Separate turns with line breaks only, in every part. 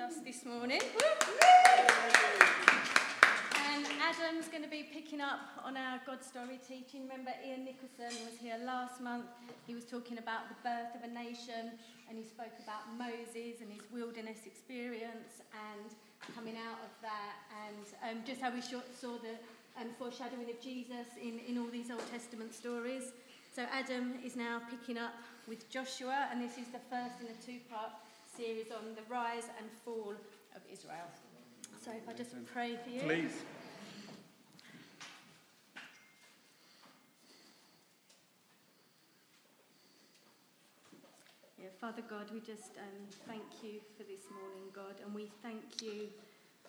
us this morning. And Adam's going to be picking up on our God story teaching. Remember, Ian Nicholson was here last month. He was talking about the birth of a nation and he spoke about Moses and his wilderness experience and coming out of that, and um, just how we saw the um, foreshadowing of Jesus in, in all these Old Testament stories. So Adam is now picking up with Joshua, and this is the first in a two-part series on the rise and fall of Israel. So if I just pray for you.
Please.
Yeah, Father God, we just um, thank you for this morning, God, and we thank you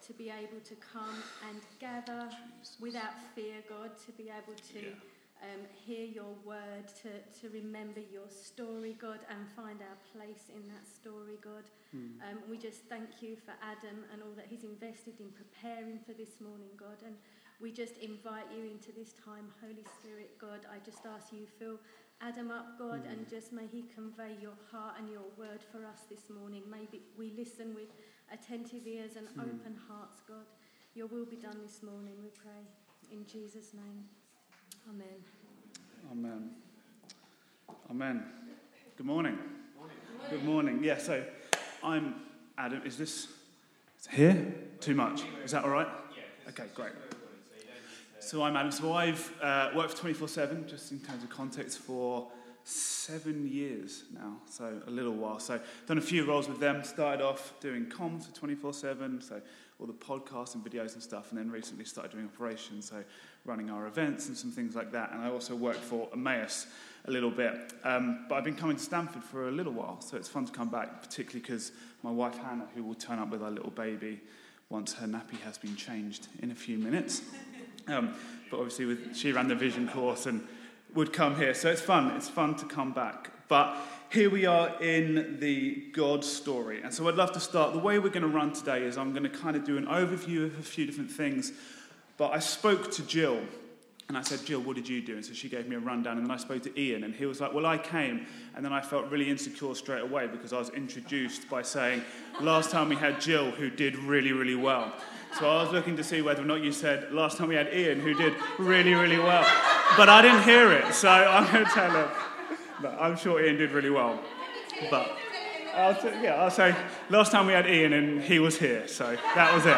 to be able to come and gather Jesus. without fear, God, to be able to yeah. Um, hear your word, to, to remember your story, God, and find our place in that story, God. Mm. Um, we just thank you for Adam and all that he's invested in preparing for this morning, God. And we just invite you into this time, Holy Spirit, God. I just ask you, fill Adam up, God, mm. and just may he convey your heart and your word for us this morning. Maybe we listen with attentive ears and mm. open hearts, God. Your will be done this morning, we pray. In Jesus' name. Amen.
Amen. Amen. Good morning. morning. Good morning. Yeah, so I'm Adam. Is this here? Too much? Is that all right? Okay, great. So I'm Adam. So I've uh, worked for 24 7, just in terms of context, for seven years now, so a little while. So done a few roles with them. Started off doing comms for 24/7, so all the podcasts and videos and stuff, and then recently started doing operations, so running our events and some things like that. And I also worked for Emmaus a little bit. Um, but I've been coming to Stanford for a little while, so it's fun to come back, particularly because my wife Hannah, who will turn up with our little baby once her nappy has been changed in a few minutes. Um, but obviously, with, she ran the vision course and would come here. So it's fun. It's fun to come back. But here we are in the God story. And so I'd love to start. The way we're going to run today is I'm going to kind of do an overview of a few different things. But I spoke to Jill and I said, Jill, what did you do? And so she gave me a rundown. And then I spoke to Ian, and he was like, Well, I came. And then I felt really insecure straight away because I was introduced by saying, Last time we had Jill, who did really, really well. So I was looking to see whether or not you said, Last time we had Ian, who did really, really well but I didn't hear it, so I'm going to tell him. But I'm sure Ian did really well. But I'll t- yeah, I'll say last time we had Ian and he was here, so that was it.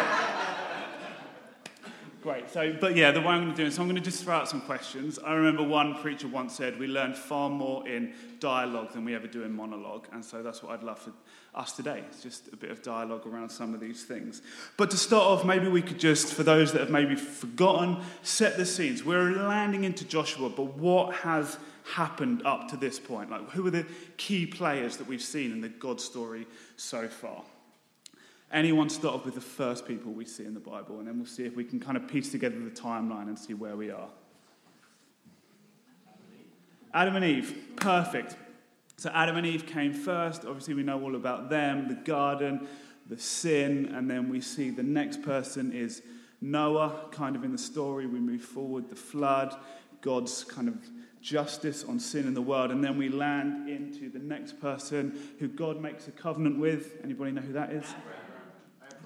Great. So, but yeah, the way I'm going to do it, so I'm going to just throw out some questions. I remember one preacher once said, we learn far more in dialogue than we ever do in monologue. And so that's what I'd love for us today. It's just a bit of dialogue around some of these things. But to start off, maybe we could just, for those that have maybe forgotten, set the scenes. We're landing into Joshua, but what has happened up to this point? Like, who are the key players that we've seen in the God story so far? Anyone start off with the first people we see in the Bible, and then we'll see if we can kind of piece together the timeline and see where we are. Adam and Eve, perfect. So Adam and Eve came first. Obviously, we know all about them, the garden, the sin, and then we see the next person is Noah, kind of in the story. We move forward, the flood, God's kind of justice on sin in the world, and then we land into the next person who God makes a covenant with. Anybody know who that is?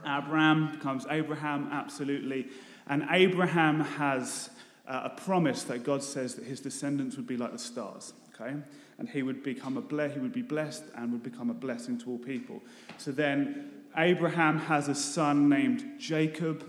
Abram becomes Abraham, absolutely. And Abraham has uh, a promise that God says that his descendants would be like the stars, okay? And he would become a ble- he would be blessed and would become a blessing to all people. So then Abraham has a son named Jacob.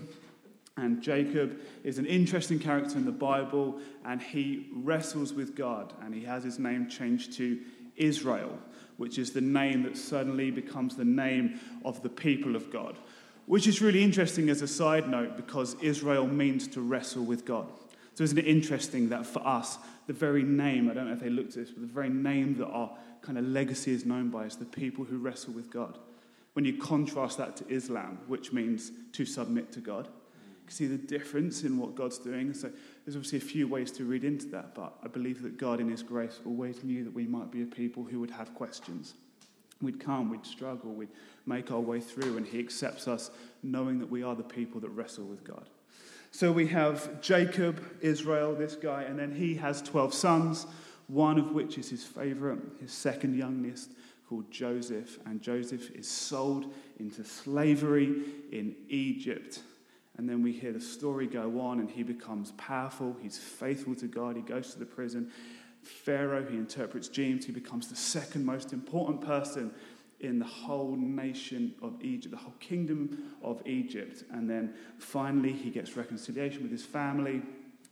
And Jacob is an interesting character in the Bible, and he wrestles with God, and he has his name changed to Israel, which is the name that suddenly becomes the name of the people of God. Which is really interesting as a side note because Israel means to wrestle with God. So, isn't it interesting that for us, the very name, I don't know if they looked at this, but the very name that our kind of legacy is known by is the people who wrestle with God. When you contrast that to Islam, which means to submit to God, can see the difference in what God's doing. So, there's obviously a few ways to read into that, but I believe that God, in His grace, always knew that we might be a people who would have questions. We'd come, we'd struggle, we'd make our way through, and He accepts us knowing that we are the people that wrestle with God. So we have Jacob, Israel, this guy, and then he has 12 sons, one of which is his favorite, his second youngest, called Joseph, and Joseph is sold into slavery in Egypt. And then we hear the story go on, and he becomes powerful. He's faithful to God. He goes to the prison. Pharaoh, he interprets dreams. He becomes the second most important person in the whole nation of Egypt, the whole kingdom of Egypt. And then finally, he gets reconciliation with his family.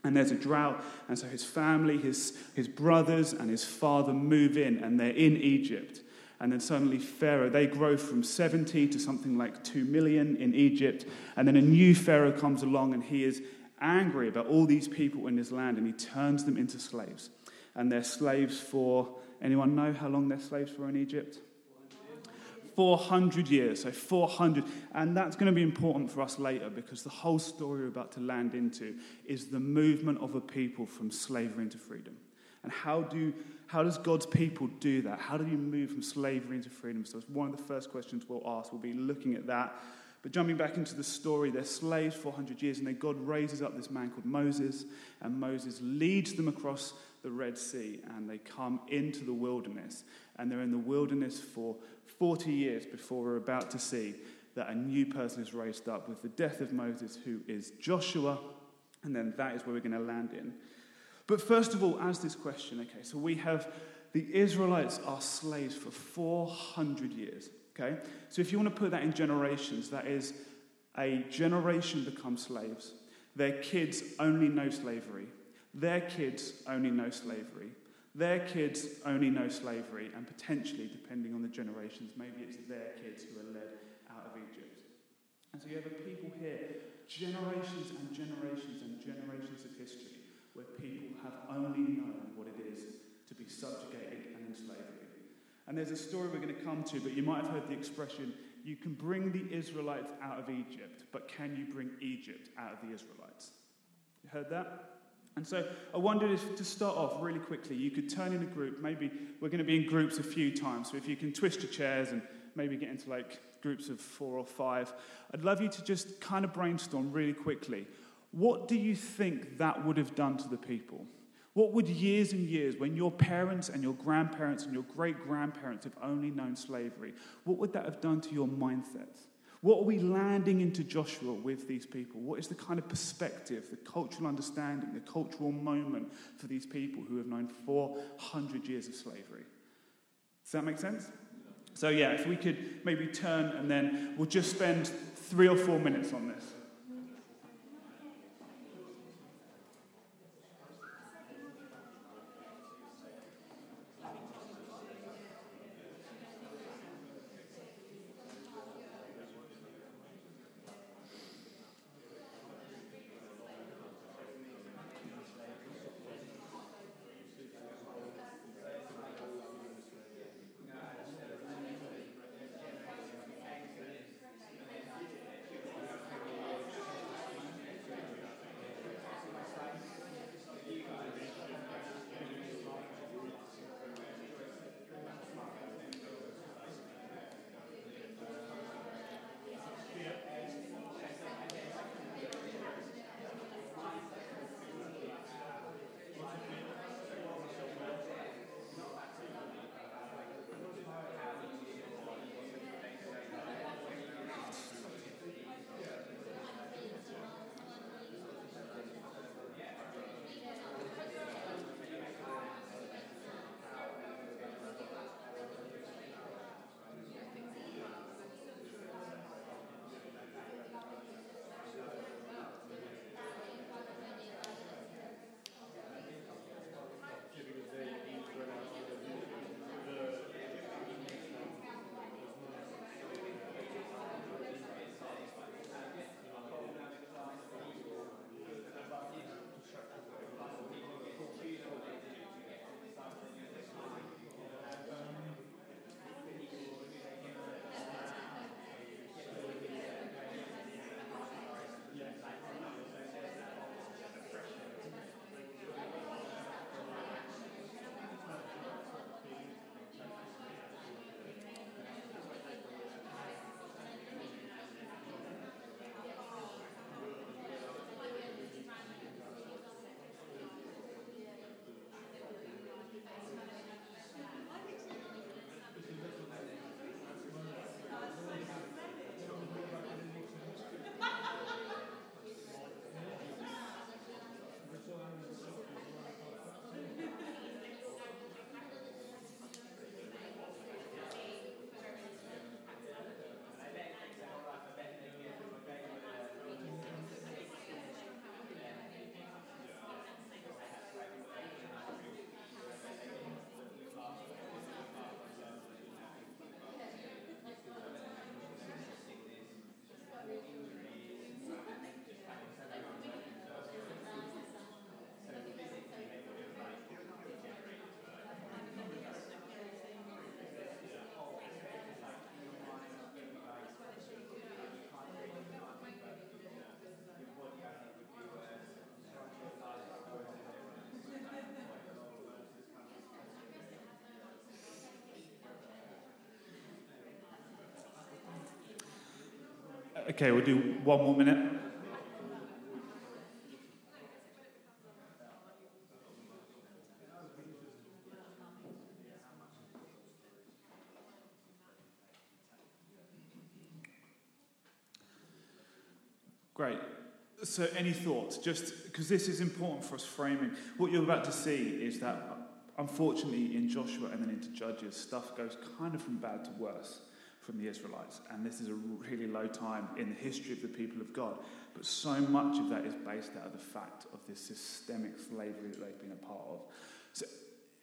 And there's a drought. And so his family, his, his brothers, and his father move in, and they're in Egypt. And then suddenly, Pharaoh, they grow from 70 to something like 2 million in Egypt. And then a new Pharaoh comes along, and he is angry about all these people in his land, and he turns them into slaves. And they're slaves for, anyone know how long they're slaves for in Egypt? 400 years. So 400. And that's going to be important for us later because the whole story we're about to land into is the movement of a people from slavery into freedom. And how, do, how does God's people do that? How do you move from slavery into freedom? So it's one of the first questions we'll ask. We'll be looking at that. But jumping back into the story, they're slaves for 400 years, and then God raises up this man called Moses, and Moses leads them across the Red Sea, and they come into the wilderness. And they're in the wilderness for 40 years before we're about to see that a new person is raised up with the death of Moses, who is Joshua, and then that is where we're going to land in. But first of all, as this question, okay, so we have the Israelites are slaves for 400 years, okay? So if you want to put that in generations, that is a generation becomes slaves. Their kids only know slavery. Their kids only know slavery. Their kids only know slavery, and potentially, depending on the generations, maybe it's their kids who are led out of Egypt. And so you have a people here, generations and generations and generations of history, where people have only known what it is to be subjugated and in slavery. There's a story we're going to come to, but you might have heard the expression you can bring the Israelites out of Egypt, but can you bring Egypt out of the Israelites? You heard that? And so I wondered if to start off really quickly, you could turn in a group. Maybe we're going to be in groups a few times. So if you can twist your chairs and maybe get into like groups of four or five, I'd love you to just kind of brainstorm really quickly. What do you think that would have done to the people? What would years and years, when your parents and your grandparents and your great grandparents have only known slavery, what would that have done to your mindsets? What are we landing into Joshua with these people? What is the kind of perspective, the cultural understanding, the cultural moment for these people who have known 400 years of slavery? Does that make sense? So, yeah, if we could maybe turn and then we'll just spend three or four minutes on this. Okay, we'll do one more minute. Great. So, any thoughts? Just because this is important for us framing. What you're about to see is that, unfortunately, in Joshua and then into Judges, stuff goes kind of from bad to worse from the Israelites. And this is a really low time in the history of the people of God. But so much of that is based out of the fact of this systemic slavery that they've been a part of. So,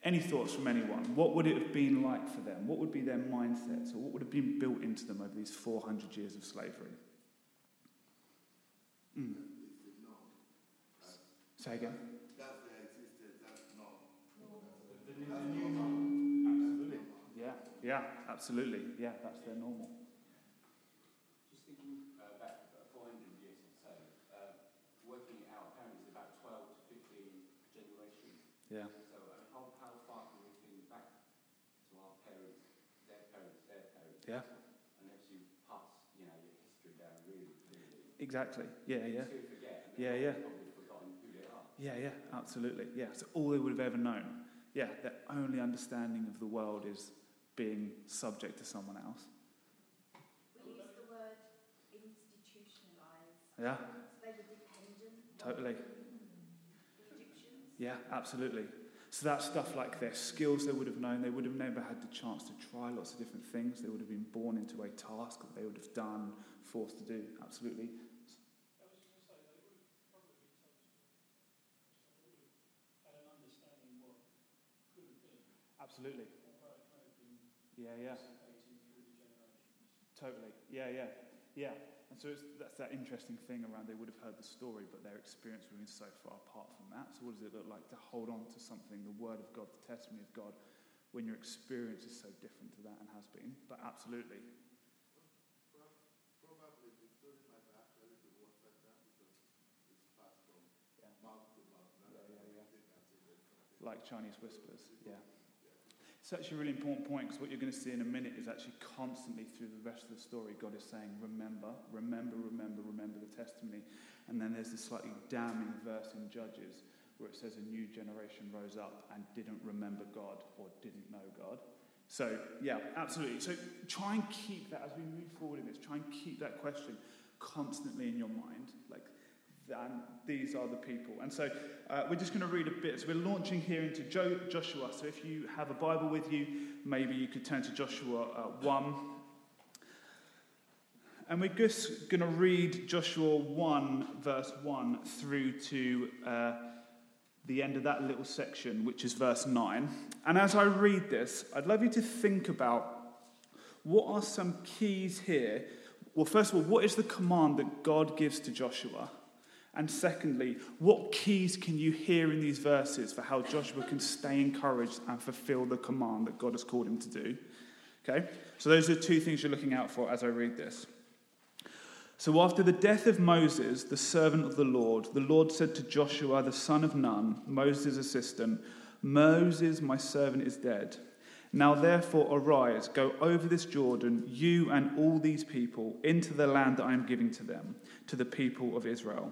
any thoughts from anyone? What would it have been like for them? What would be their mindsets? Or what would have been built into them over these 400 years of slavery? Mm. Say again.
That's their existence. That's not.
The, the, the new normal. Yeah. Absolutely. Yeah. That's their normal.
Just thinking uh, back uh, 400 years or so, uh, working it out, apparently it's about 12 to 15 generations.
Yeah.
So uh, how, how far can we think back to our parents, their parents, their parents?
Yeah.
Unless you pass, you know, your history down really clearly.
Exactly. Yeah. Yeah.
Forget.
Yeah, yeah.
Who they are.
Yeah, yeah, absolutely. Yeah, so all they would have ever known. Yeah, their only understanding of the world is being subject to someone else.
We use the word institutionalised.
Yeah,
So they were dependent.
totally.
Egyptians.
Yeah, absolutely. So that's stuff like their skills they would have known. They would have never had the chance to try lots of different things. They would have been born into a task that they would have done, forced to do. Absolutely. Absolutely. Yeah, yeah. Totally. Yeah, yeah. Yeah. And so it's, that's that interesting thing around they would have heard the story, but their experience would have been so far apart from that. So, what does it look like to hold on to something, the Word of God, the testimony of God, when your experience is so different to that and has been? But absolutely.
Like
Chinese whispers, yeah. It's actually a really important point because what you're going to see in a minute is actually constantly through the rest of the story, God is saying, Remember, remember, remember, remember the testimony. And then there's this slightly damning verse in Judges where it says a new generation rose up and didn't remember God or didn't know God. So, yeah, absolutely. So try and keep that as we move forward in this, try and keep that question constantly in your mind. Like, and these are the people. And so uh, we're just going to read a bit. So we're launching here into jo- Joshua. So if you have a Bible with you, maybe you could turn to Joshua uh, 1. And we're just going to read Joshua 1, verse 1, through to uh, the end of that little section, which is verse 9. And as I read this, I'd love you to think about what are some keys here. Well, first of all, what is the command that God gives to Joshua? And secondly, what keys can you hear in these verses for how Joshua can stay encouraged and fulfill the command that God has called him to do? Okay? So, those are two things you're looking out for as I read this. So, after the death of Moses, the servant of the Lord, the Lord said to Joshua, the son of Nun, Moses' assistant, Moses, my servant, is dead. Now, therefore, arise, go over this Jordan, you and all these people, into the land that I am giving to them, to the people of Israel.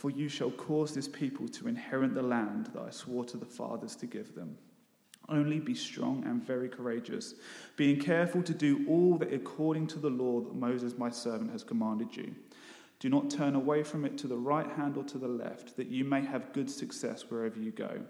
for you shall cause this people to inherit the land that I swore to the fathers to give them. Only be strong and very courageous, being careful to do all that according to the law that Moses my servant has commanded you. Do not turn away from it to the right hand or to the left, that you may have good success wherever you go.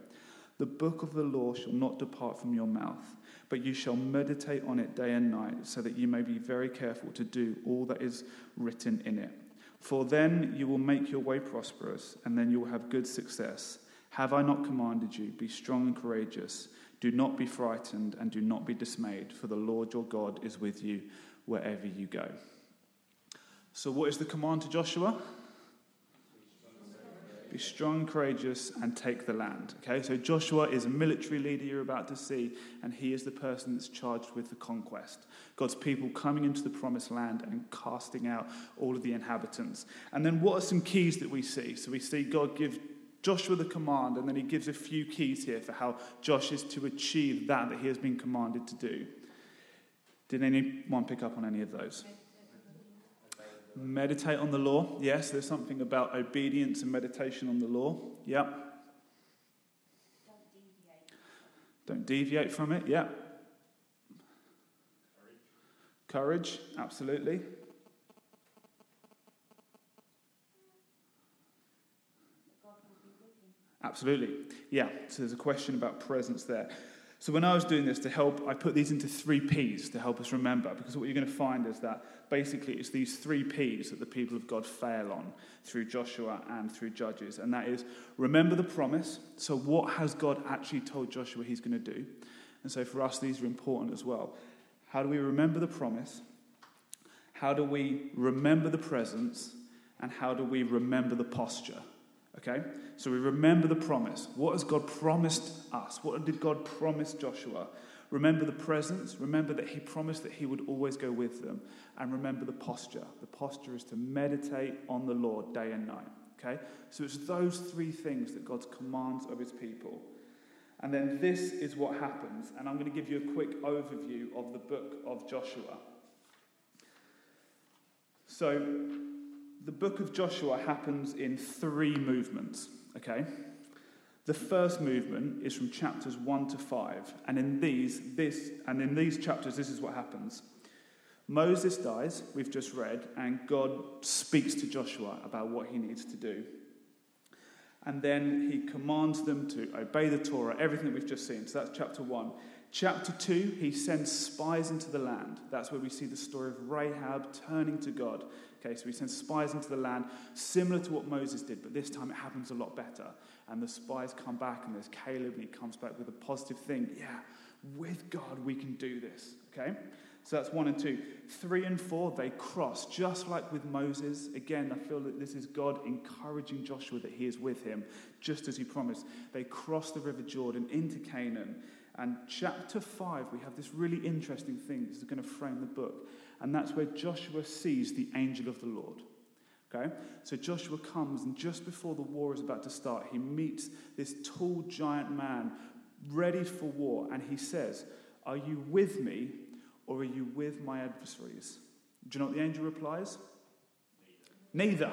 The book of the law shall not depart from your mouth, but you shall meditate on it day and night, so that you may be very careful to do all that is written in it. For then you will make your way prosperous, and then you will have good success. Have I not commanded you? Be strong and courageous. Do not be frightened, and do not be dismayed, for the Lord your God is with you wherever you go. So, what is the command to Joshua? Be strong, courageous, and take the land. Okay, so Joshua is a military leader you're about to see, and he is the person that's charged with the conquest. God's people coming into the promised land and casting out all of the inhabitants. And then what are some keys that we see? So we see God give Joshua the command, and then he gives a few keys here for how Josh is to achieve that that he has been commanded to do. Did anyone pick up on any of those? Meditate on the law. Yes, there's something about obedience and meditation on the law. Yep.
Don't deviate.
Don't deviate from it. Yep. Courage. Absolutely.
With him.
Absolutely. Yeah. So there's a question about presence there. So when I was doing this to help, I put these into three P's to help us remember, because what you're going to find is that basically it's these three P's that the people of God fail on through Joshua and through Judges. And that is remember the promise. So what has God actually told Joshua he's going to do? And so for us, these are important as well. How do we remember the promise? How do we remember the presence? And how do we remember the posture? Okay? So we remember the promise. What has God promised us? What did God promise Joshua? Remember the presence. Remember that He promised that He would always go with them. And remember the posture. The posture is to meditate on the Lord day and night. Okay? So it's those three things that God commands of His people. And then this is what happens. And I'm going to give you a quick overview of the book of Joshua. So, the book of Joshua happens in three movements, okay? The first movement is from chapters 1 to 5, and in these this and in these chapters this is what happens. Moses dies, we've just read, and God speaks to Joshua about what he needs to do. And then he commands them to obey the Torah, everything that we've just seen. So that's chapter 1. Chapter 2, he sends spies into the land. That's where we see the story of Rahab turning to God. Okay, so he sends spies into the land, similar to what Moses did, but this time it happens a lot better. And the spies come back, and there's Caleb, and he comes back with a positive thing. Yeah, with God, we can do this. Okay? So that's one and two. Three and four, they cross, just like with Moses. Again, I feel that this is God encouraging Joshua that he is with him, just as he promised. They cross the River Jordan into Canaan. And chapter 5, we have this really interesting thing. This is going to frame the book. And that's where Joshua sees the angel of the Lord. Okay? So Joshua comes, and just before the war is about to start, he meets this tall, giant man ready for war. And he says, Are you with me, or are you with my adversaries? Do you know what the angel replies? Neither.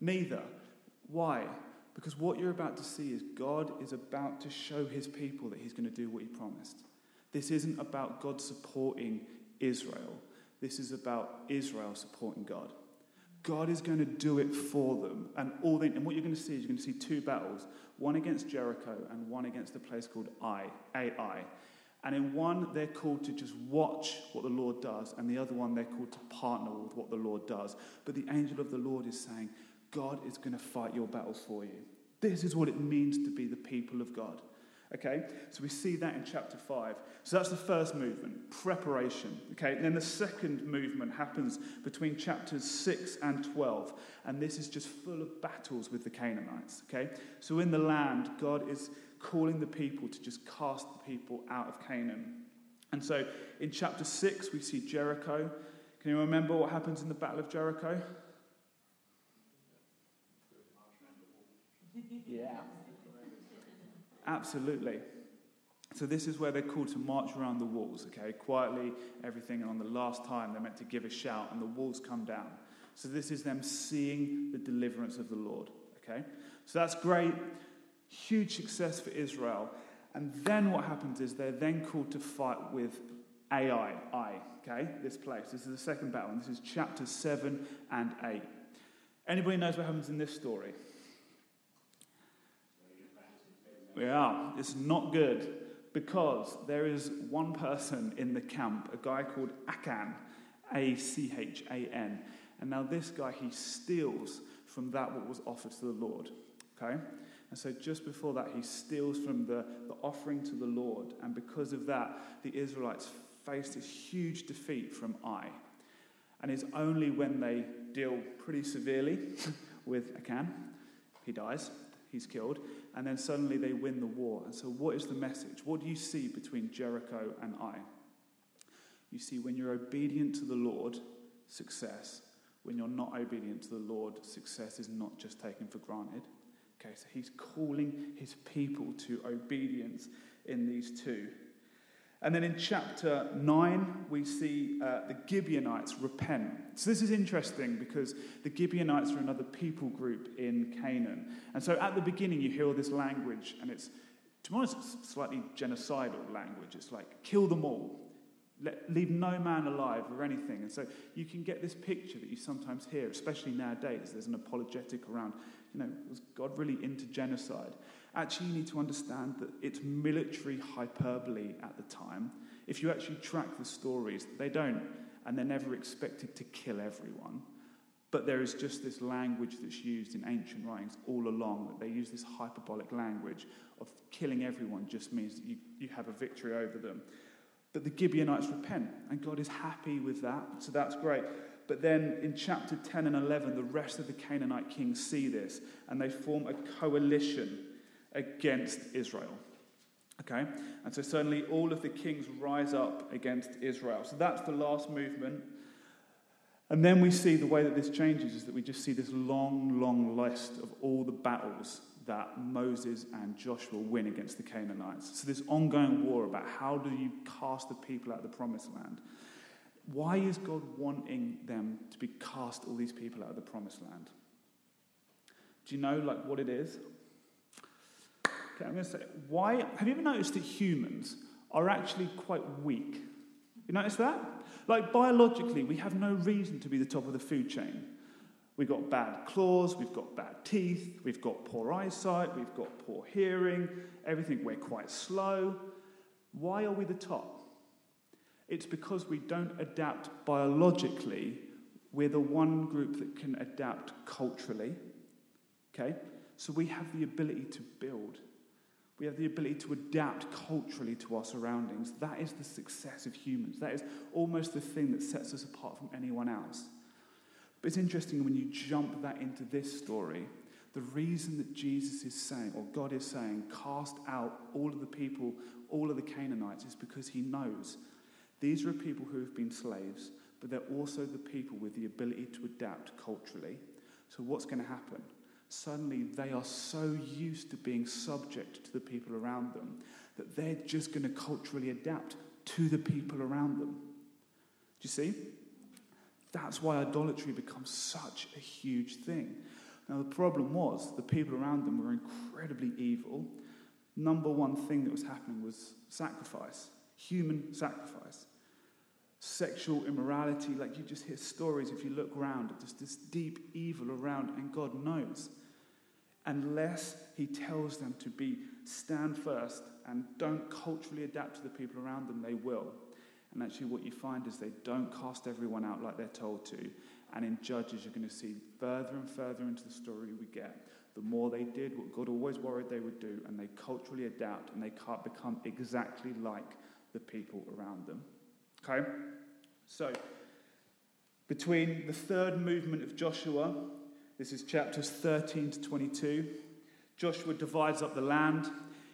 Neither. Why? Because what you're about to see is God is about to show his people that he's going to do what he promised. This isn't about God supporting Israel. This is about Israel supporting God. God is going to do it for them. And, all they, and what you're going to see is you're going to see two battles one against Jericho and one against a place called Ai, Ai. And in one, they're called to just watch what the Lord does, and the other one, they're called to partner with what the Lord does. But the angel of the Lord is saying, God is going to fight your battles for you. This is what it means to be the people of God. Okay? So we see that in chapter 5. So that's the first movement, preparation. Okay? And then the second movement happens between chapters 6 and 12. And this is just full of battles with the Canaanites. Okay? So in the land, God is calling the people to just cast the people out of Canaan. And so in chapter 6, we see Jericho. Can you remember what happens in the Battle of Jericho? Yeah. Absolutely. So this is where they're called to march around the walls, okay, quietly, everything, and on the last time they're meant to give a shout and the walls come down. So this is them seeing the deliverance of the Lord, okay? So that's great, huge success for Israel. And then what happens is they're then called to fight with Ai, I, okay, this place. This is the second battle, and this is chapters 7 and 8. Anybody knows what happens in this story? Yeah, it's not good because there is one person in the camp, a guy called Achan, A C H A N. And now this guy, he steals from that what was offered to the Lord. Okay? And so just before that, he steals from the, the offering to the Lord. And because of that, the Israelites faced this huge defeat from Ai. And it's only when they deal pretty severely with Achan he dies, he's killed, and then suddenly they win the war. And so, what is the message? What do you see between Jericho and Ai? You see, when you're obedient to the Lord, success. When you're not obedient to the Lord, success is not just taken for granted. Okay, so he's calling his people to obedience in these two. And then in chapter 9, we see uh, the Gibeonites repent. So this is interesting because the Gibeonites are another people group in Canaan. And so at the beginning, you hear all this language, and it's, to be honest, it's slightly genocidal language. It's like, kill them all, Let, leave no man alive or anything. And so you can get this picture that you sometimes hear, especially nowadays. There's an apologetic around, you know, was God really into genocide? Actually, you need to understand that it's military hyperbole at the time. If you actually track the stories, they don't, and they're never expected to kill everyone. But there is just this language that's used in ancient writings all along that they use this hyperbolic language of killing everyone just means that you, you have a victory over them. But the Gibeonites repent, and God is happy with that, so that's great. But then in chapter 10 and 11, the rest of the Canaanite kings see this, and they form a coalition against Israel. Okay? And so suddenly all of the kings rise up against Israel. So that's the last movement. And then we see the way that this changes is that we just see this long, long list of all the battles that Moses and Joshua win against the Canaanites. So this ongoing war about how do you cast the people out of the promised land. Why is God wanting them to be cast all these people out of the promised land? Do you know like what it is? Okay, I'm going to say, why? Have you ever noticed that humans are actually quite weak? You notice that? Like biologically, we have no reason to be the top of the food chain. We've got bad claws, we've got bad teeth, we've got poor eyesight, we've got poor hearing, everything, we're quite slow. Why are we the top? It's because we don't adapt biologically. We're the one group that can adapt culturally. Okay? So we have the ability to build. We have the ability to adapt culturally to our surroundings. That is the success of humans. That is almost the thing that sets us apart from anyone else. But it's interesting when you jump that into this story, the reason that Jesus is saying, or God is saying, cast out all of the people, all of the Canaanites, is because he knows these are people who have been slaves, but they're also the people with the ability to adapt culturally. So, what's going to happen? Suddenly, they are so used to being subject to the people around them that they're just going to culturally adapt to the people around them. Do you see? That's why idolatry becomes such a huge thing. Now, the problem was the people around them were incredibly evil. Number one thing that was happening was sacrifice, human sacrifice sexual immorality. Like you just hear stories, if you look around, there's this deep evil around, and God knows. Unless He tells them to be stand first and don't culturally adapt to the people around them, they will. And actually, what you find is they don't cast everyone out like they're told to. And in Judges, you're going to see further and further into the story we get. The more they did what God always worried they would do, and they culturally adapt and they can't become exactly like the people around them. Okay? So, between the third movement of Joshua, this is chapters 13 to 22, Joshua divides up the land.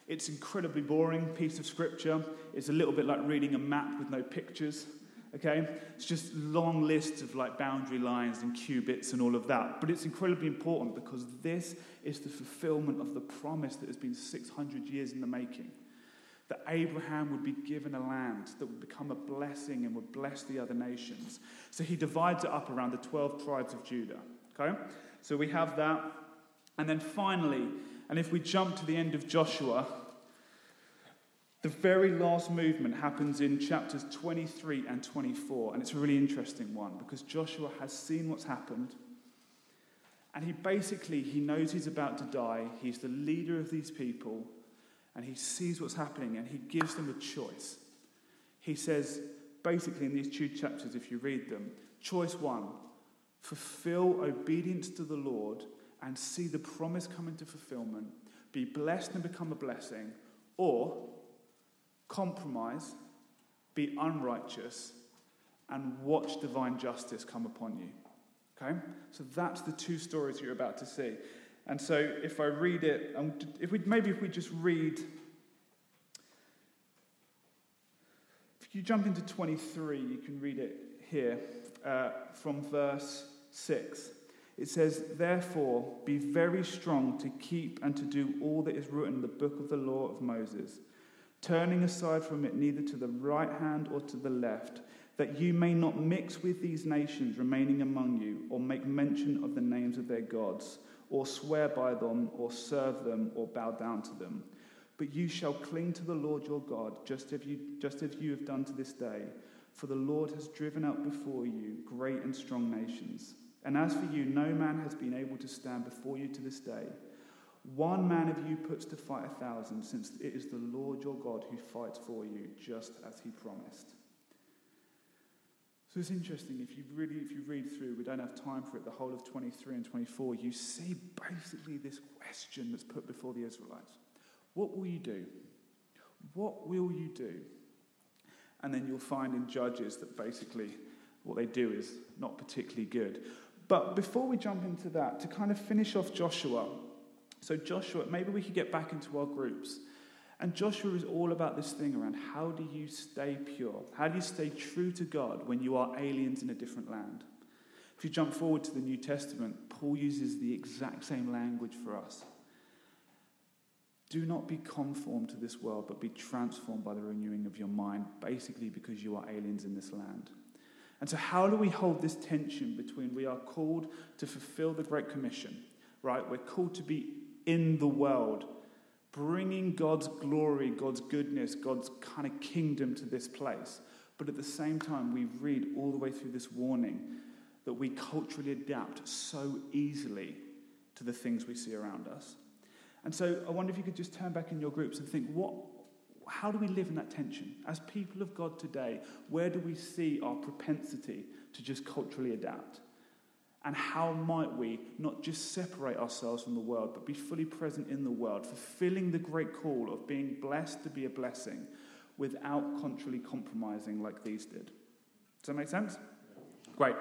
It's incredibly boring piece of scripture. It's a little bit like reading a map with no pictures. Okay? It's just long lists of like boundary lines and cubits and all of that. But it's incredibly important because this is the fulfillment of the promise that has been 600 years in the making that Abraham would be given a land that would become a blessing and would bless the other nations. So he divides it up around the 12 tribes of Judah. Okay? So we have that. And then finally, and if we jump to the end of Joshua, the very last movement happens in chapters 23 and 24. And it's a really interesting one because Joshua has seen what's happened. And he basically, he knows he's about to die. He's the leader of these people and he sees what's happening and he gives them a choice. He says, basically, in these two chapters, if you read them, choice one fulfill obedience to the Lord and see the promise come into fulfillment, be blessed and become a blessing, or compromise, be unrighteous, and watch divine justice come upon you. Okay? So that's the two stories you're about to see. And so if I read it, um, if we, maybe if we just read, if you jump into 23, you can read it here uh, from verse 6. It says, Therefore, be very strong to keep and to do all that is written in the book of the law of Moses, turning aside from it neither to the right hand or to the left, that you may not mix with these nations remaining among you, or make mention of the names of their gods, or swear by them, or serve them, or bow down to them. But you shall cling to the Lord your God, just as you, just as you have done to this day. For the Lord has driven out before you great and strong nations. And as for you, no man has been able to stand before you to this day. One man of you puts to fight a thousand, since it is the Lord your God who fights for you, just as he promised. So it's interesting, if you really if you read through, we don't have time for it, the whole of 23 and 24, you see basically this question that's put before the Israelites. What will you do? What will you do? And then you'll find in Judges that basically what they do is not particularly good. But before we jump into that, to kind of finish off Joshua, so Joshua, maybe we could get back into our groups. And Joshua is all about this thing around how do you stay pure? How do you stay true to God when you are aliens in a different land? If you jump forward to the New Testament, Paul uses the exact same language for us. Do not be conformed to this world, but be transformed by the renewing of your mind, basically because you are aliens in this land. And so, how do we hold this tension between we are called to fulfill the Great Commission, right? We're called to be in the world, bringing God's glory, God's goodness, God's kind of kingdom to this place. But at the same time, we read all the way through this warning that we culturally adapt so easily to the things we see around us. And so I wonder if you could just turn back in your groups and think, what, how do we live in that tension? As people of God today, where do we see our propensity to just culturally adapt? And how might we not just separate ourselves from the world, but be fully present in the world, fulfilling the great call of being blessed to be a blessing without contrarily compromising like these did? Does that make sense? Great.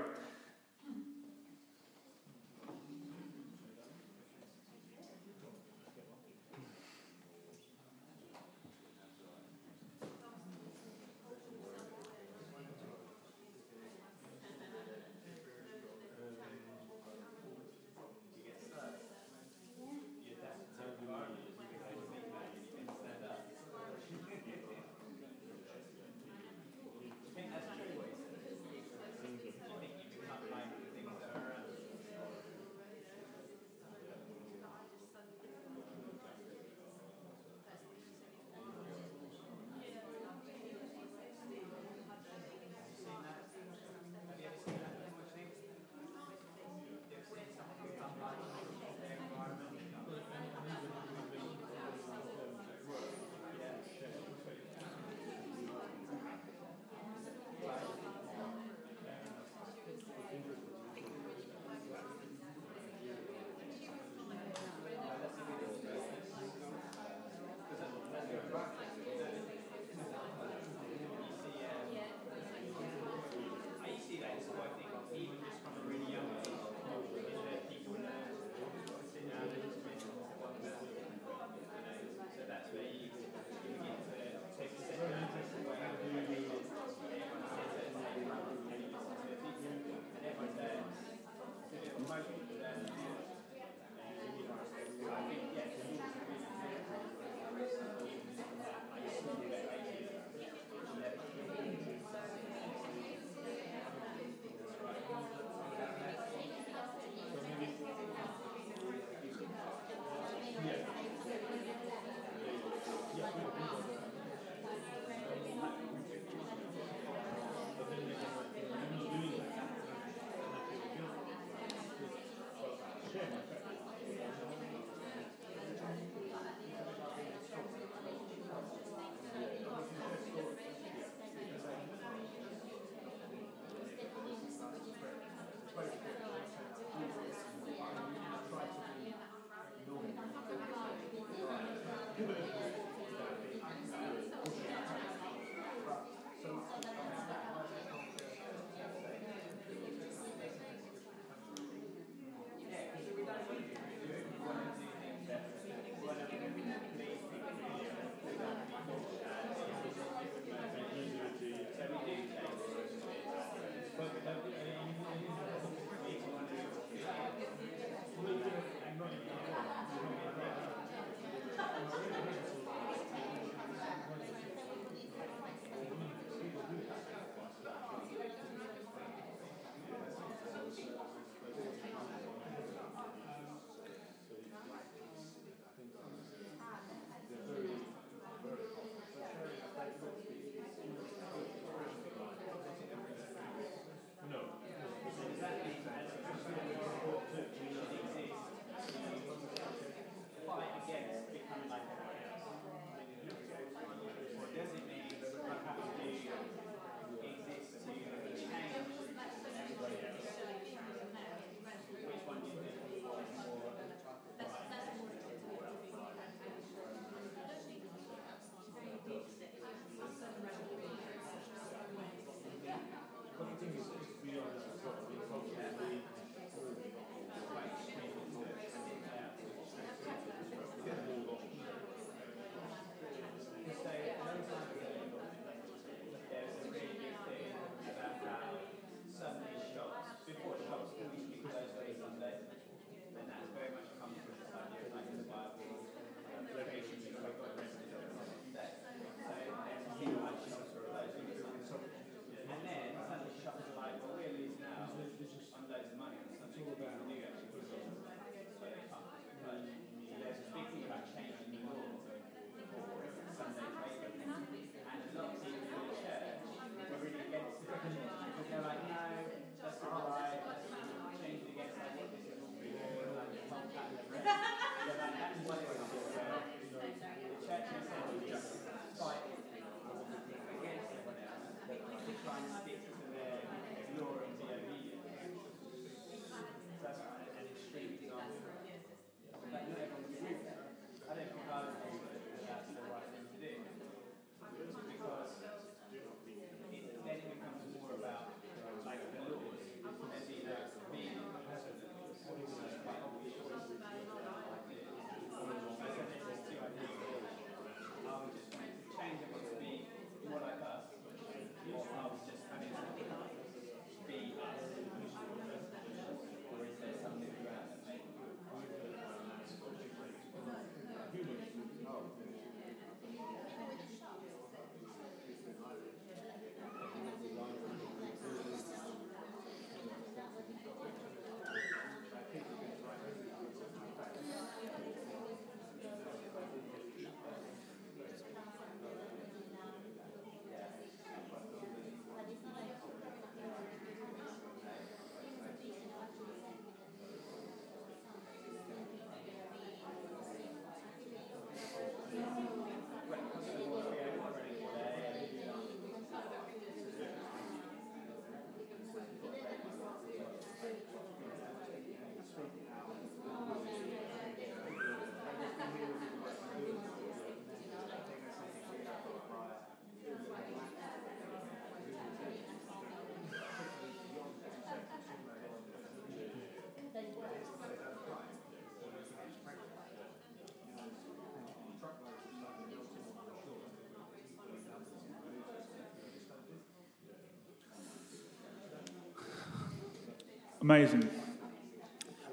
Amazing.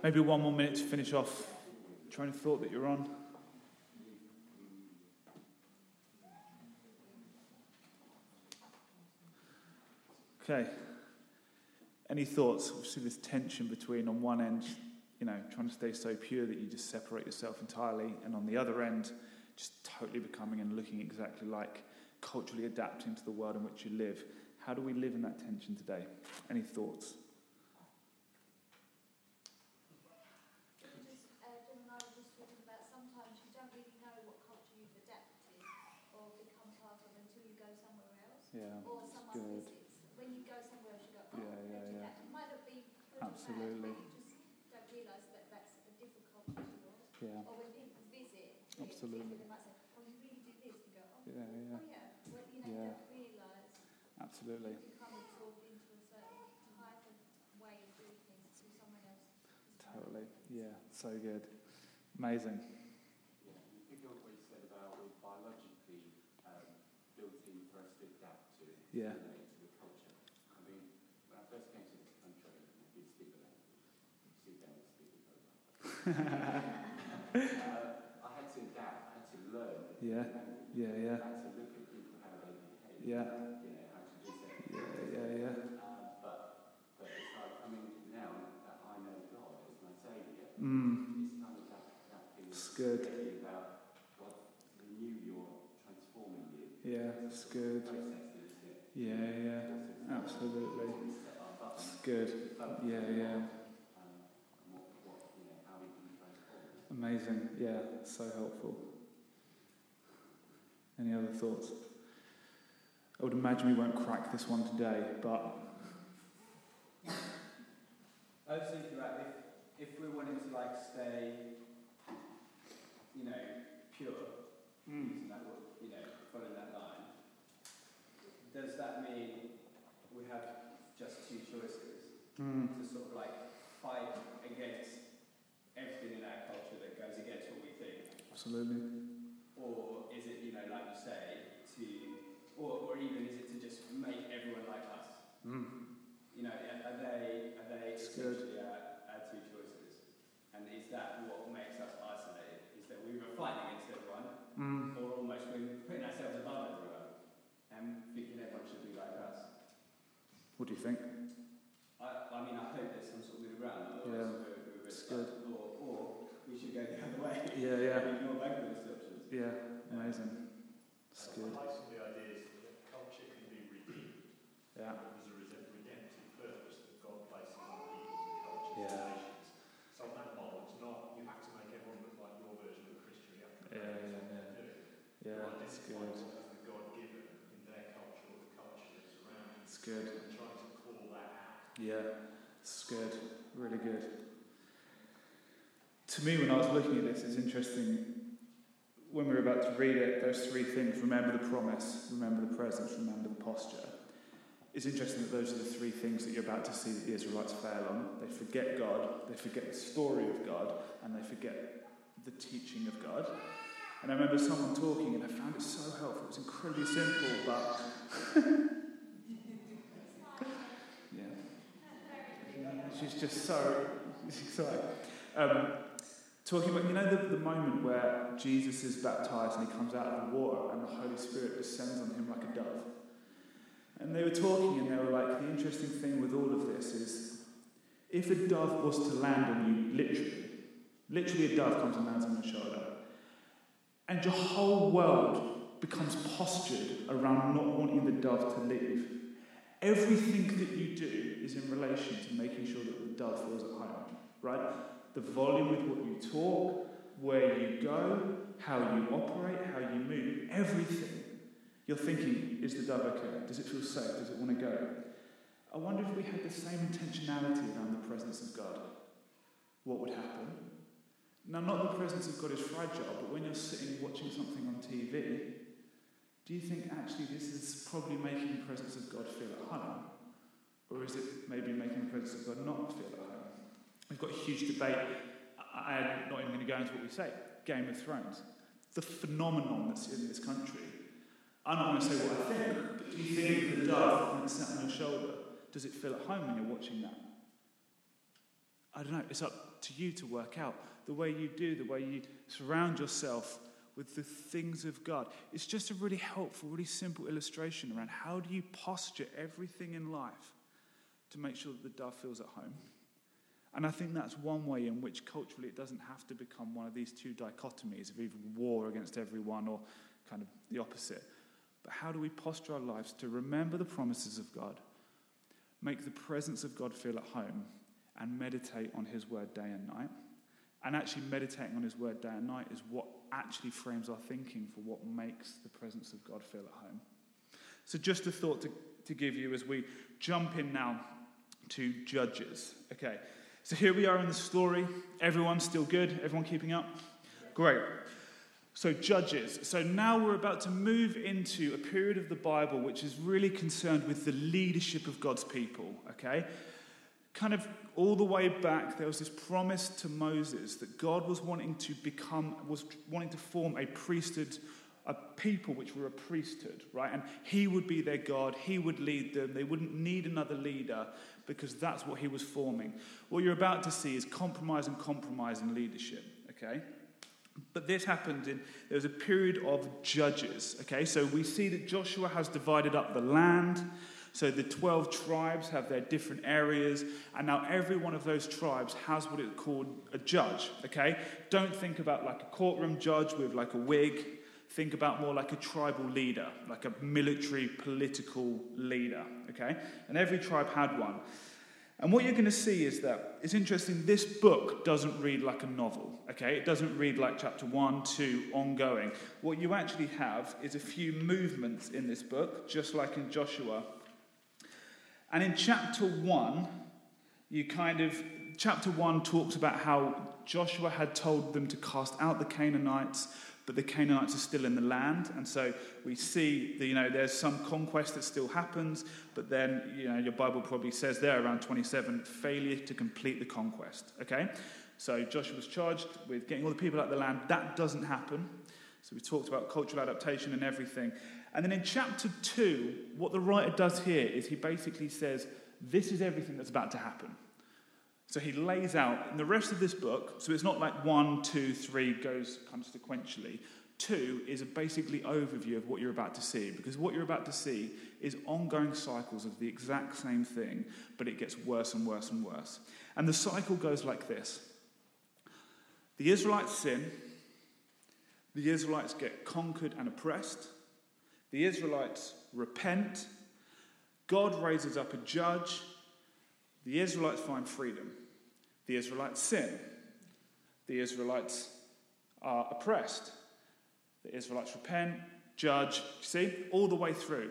Maybe one more minute to finish off. Train of thought that you're on. Okay. Any thoughts? Obviously, this tension between, on one end, you know, trying to stay so pure that you just separate yourself entirely, and on the other end, just totally becoming and looking exactly like, culturally adapting to the world in which you live. How do we live in that tension today? Any thoughts?
Just, uh, Jim and I were just talking about sometimes you don't really know what culture you've adapted or become part of until you go somewhere else.
Yeah.
Or someone
good.
visits. When you go somewhere else, you go, oh,
Yeah, yeah,
yeah,
yeah.
that. It might not be good
Absolutely.
or bad, but you just don't realise that that's a different culture to yours.
Yeah.
Or when people visit,
Absolutely.
they might say, oh, you really do this. You go, oh,
Yeah, yeah.
oh yeah. Well, you know,
Yeah.
you don't realise
Absolutely.
you become absorbed into a certain type of way of doing things to someone else.
Totally. Yeah. So good. Amazing.
Yeah, you pick up what you said about we're biologically um, built in for us to adapt to,
Yeah.
assimilate to the culture. I mean, when Had to adapt, I had to learn.
Yeah. Yeah, yeah.
I had to look at people, how they behave.
Yeah. Yeah, yeah, yeah.
It's like, I mean, now that I know God as my Saviour,
Mm.
it's
good. Yeah. It's good. Yeah, yeah. Absolutely. It's good. Yeah, yeah.
um, and what, what, you know, how we can transform.
Amazing. Yeah. So helpful. Any other thoughts? I would imagine we won't crack this one today, but
I was thinking about if, if we're wanting to like stay, you know, pure, using that you know, following that line, does that mean we have just two choices
mm.
to sort of like fight against everything in our culture that goes against what we think?
Absolutely.
Or is it, you know, like you say, to, or, or even is it to just make everyone like us?
Mm.
You know, are they, are they
It's
essentially our, our two choices? And is that what makes us isolated? Is that we were fighting against everyone,
Mm.
or almost we're putting ourselves above everyone and thinking everyone should be like us?
What do you think?
I, I mean, I hope there's some sort of middle ground,
Yeah,
otherwise we're, we're,
it's
we're stuck. Or, or we should go the other way
Yeah, yeah.
and ignore both of those options.
Yeah. Amazing. It's
I
good.
like some of the ideas that culture can be redeemed.
Yeah.
There was a rede- redemptive purpose that God places on peoples and cultures
Yeah.
and nations. So on that model, it's not you have to make everyone look like your version of Christian. You have to
Yeah,
make
yeah,
someone
yeah.
do it.
Yeah.
Or
It's
identify
good.
what is the God given in their culture or the culture that's around you.
It's good.
And trying to call that out.
Yeah, it's good. Really good. To me, when I was looking at this, it's interesting. When we were about to read it, those three things remember the promise, remember the presence, remember the posture. It's interesting that those are the three things that you're about to see that the Israelites fail on. They forget God, they forget the story of God, and they forget the teaching of God. And I remember someone talking, and I found it so helpful. It was incredibly simple, but. yeah. She's just so excited. Um, talking about, you know, the, the moment where Jesus is baptized and he comes out of the water and the Holy Spirit descends on him like a dove. And they were talking and they were like, the interesting thing with all of this is if a dove was to land on you, literally, literally a dove comes and lands on your shoulder, and your whole world becomes postured around not wanting the dove to leave. Everything that you do is in relation to making sure that the dove feels at home, right? The volume with what you talk, where you go, how you operate, how you move, everything. You're thinking, is the dove okay? Does it feel safe? Does it want to go? I wonder if we had the same intentionality around the presence of God. What would happen? Now, not the presence of God is fragile, but when you're sitting watching something on TV, do you think actually this is probably making the presence of God feel at home? Or is it maybe making the presence of God not feel at home? We've got a huge debate. I'm not even going to go into what we say. Game of Thrones. The phenomenon that's in this country. I'm not going to say what I think, but do you think the dove when it's sat on your shoulder, does it feel at home when you're watching that? I don't know, it's up to you to work out the way you do, the way you surround yourself with the things of God. It's just a really helpful, really simple illustration around how do you posture everything in life to make sure that the dove feels at home. And I think that's one way in which culturally it doesn't have to become one of these two dichotomies of either war against everyone or kind of the opposite. But how do we posture our lives to remember the promises of God, make the presence of God feel at home, and meditate on His word day and night? And actually, meditating on His word day and night is what actually frames our thinking for what makes the presence of God feel at home. So, just a thought to, to give you as we jump in now to Judges. Okay, so here we are in the story. Everyone's still good? Everyone keeping up? Great. So, Judges. So, now we're about to move into a period of the Bible which is really concerned with the leadership of God's people. Okay? kind of all the way back, there was this promise to Moses that God was wanting to become, was wanting to form a priesthood, a people which were a priesthood, right? And he would be their God, he would lead them, they wouldn't need another leader because that's what he was forming. What you're about to see is compromise and compromise in leadership, okay? But this happened in, there was a period of judges, okay? So we see that Joshua has divided up the land. So the 12 tribes have their different areas, and now every one of those tribes has what it's called a judge, okay? Don't think about like a courtroom judge with like a wig. Think about more like a tribal leader, like a military political leader, okay? And every tribe had one. And what you're going to see is that it's interesting, this book doesn't read like a novel, okay? It doesn't read like chapter one, two, ongoing. What you actually have is a few movements in this book, just like in Joshua, and in chapter 1, you kind of, chapter 1 talks about how Joshua had told them to cast out the Canaanites, but the Canaanites are still in the land. And so we see that, you know, there's some conquest that still happens, but then, you know, your Bible probably says there around 27, failure to complete the conquest. Okay? So Joshua was charged with getting all the people out of the land. That doesn't happen. So we talked about cultural adaptation and everything. And then in chapter 2, what the writer does here is he basically says, This is everything that's about to happen. So he lays out in the rest of this book, so it's not like one, two, three goes kind of sequentially. Two is a basically overview of what you're about to see, because what you're about to see is ongoing cycles of the exact same thing, but it gets worse and worse and worse. And the cycle goes like this the Israelites sin, the Israelites get conquered and oppressed, the Israelites repent. God raises up a judge. The Israelites find freedom. The Israelites sin. The Israelites are oppressed. The Israelites repent, judge. See, all the way through.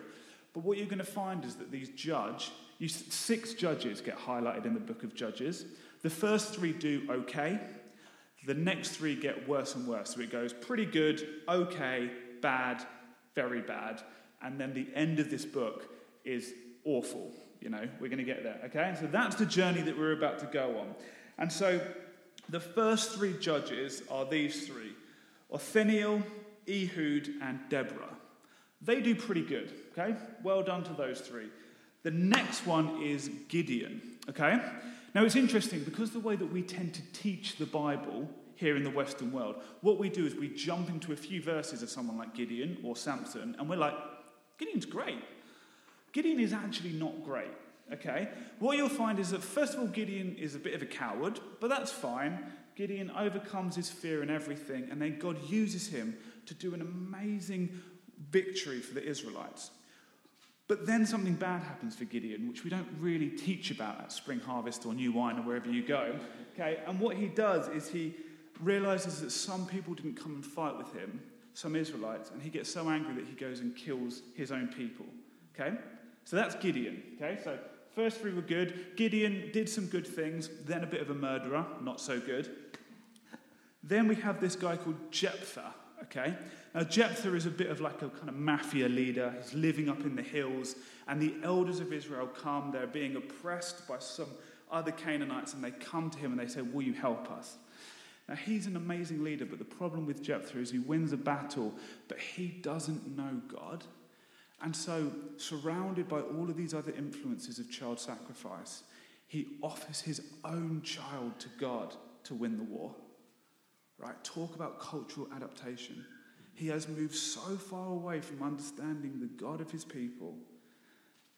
But what you're going to find is that these judge, you, six judges get highlighted in the book of Judges. The first three do okay. The next three get worse and worse. So it goes pretty good, okay, bad, very bad. And then the end of this book is awful. You know, we're going to get there, okay? So that's the journey that we're about to go on. And so the first three judges are these three Othniel, Ehud, and Deborah. They do pretty good, okay? Well done to those three. The next one is Gideon, okay? Now it's interesting because the way that we tend to teach the Bible here in the Western world. What we do is we jump into a few verses of someone like Gideon or Samson, and we're like, Gideon's great. Gideon is actually not great, okay? What you'll find is that, first of all, Gideon is a bit of a coward, but that's fine. Gideon overcomes his fear and everything, and then God uses him to do an amazing victory for the Israelites. But then something bad happens for Gideon, which we don't really teach about at Spring Harvest or New Wine or wherever you go. Okay, and what he does is he realizes that some people didn't come and fight with him, some Israelites, and he gets so angry that he goes and kills his own people. Okay? So that's Gideon. Okay? So first three were good. Gideon did some good things, then a bit of a murderer, not so good. Then we have this guy called Jephthah. Okay? Now, Jephthah is a bit of like a kind of mafia leader. He's living up in the hills, and the elders of Israel come. They're being oppressed by some other Canaanites, and they come to him and they say, Will you help us? Now, he's an amazing leader, but the problem with Jephthah is he wins a battle, but he doesn't know God. And so, surrounded by all of these other influences of child sacrifice, He offers his own child to God to win the war. Right? Talk about cultural adaptation. He has moved so far away from understanding the God of his people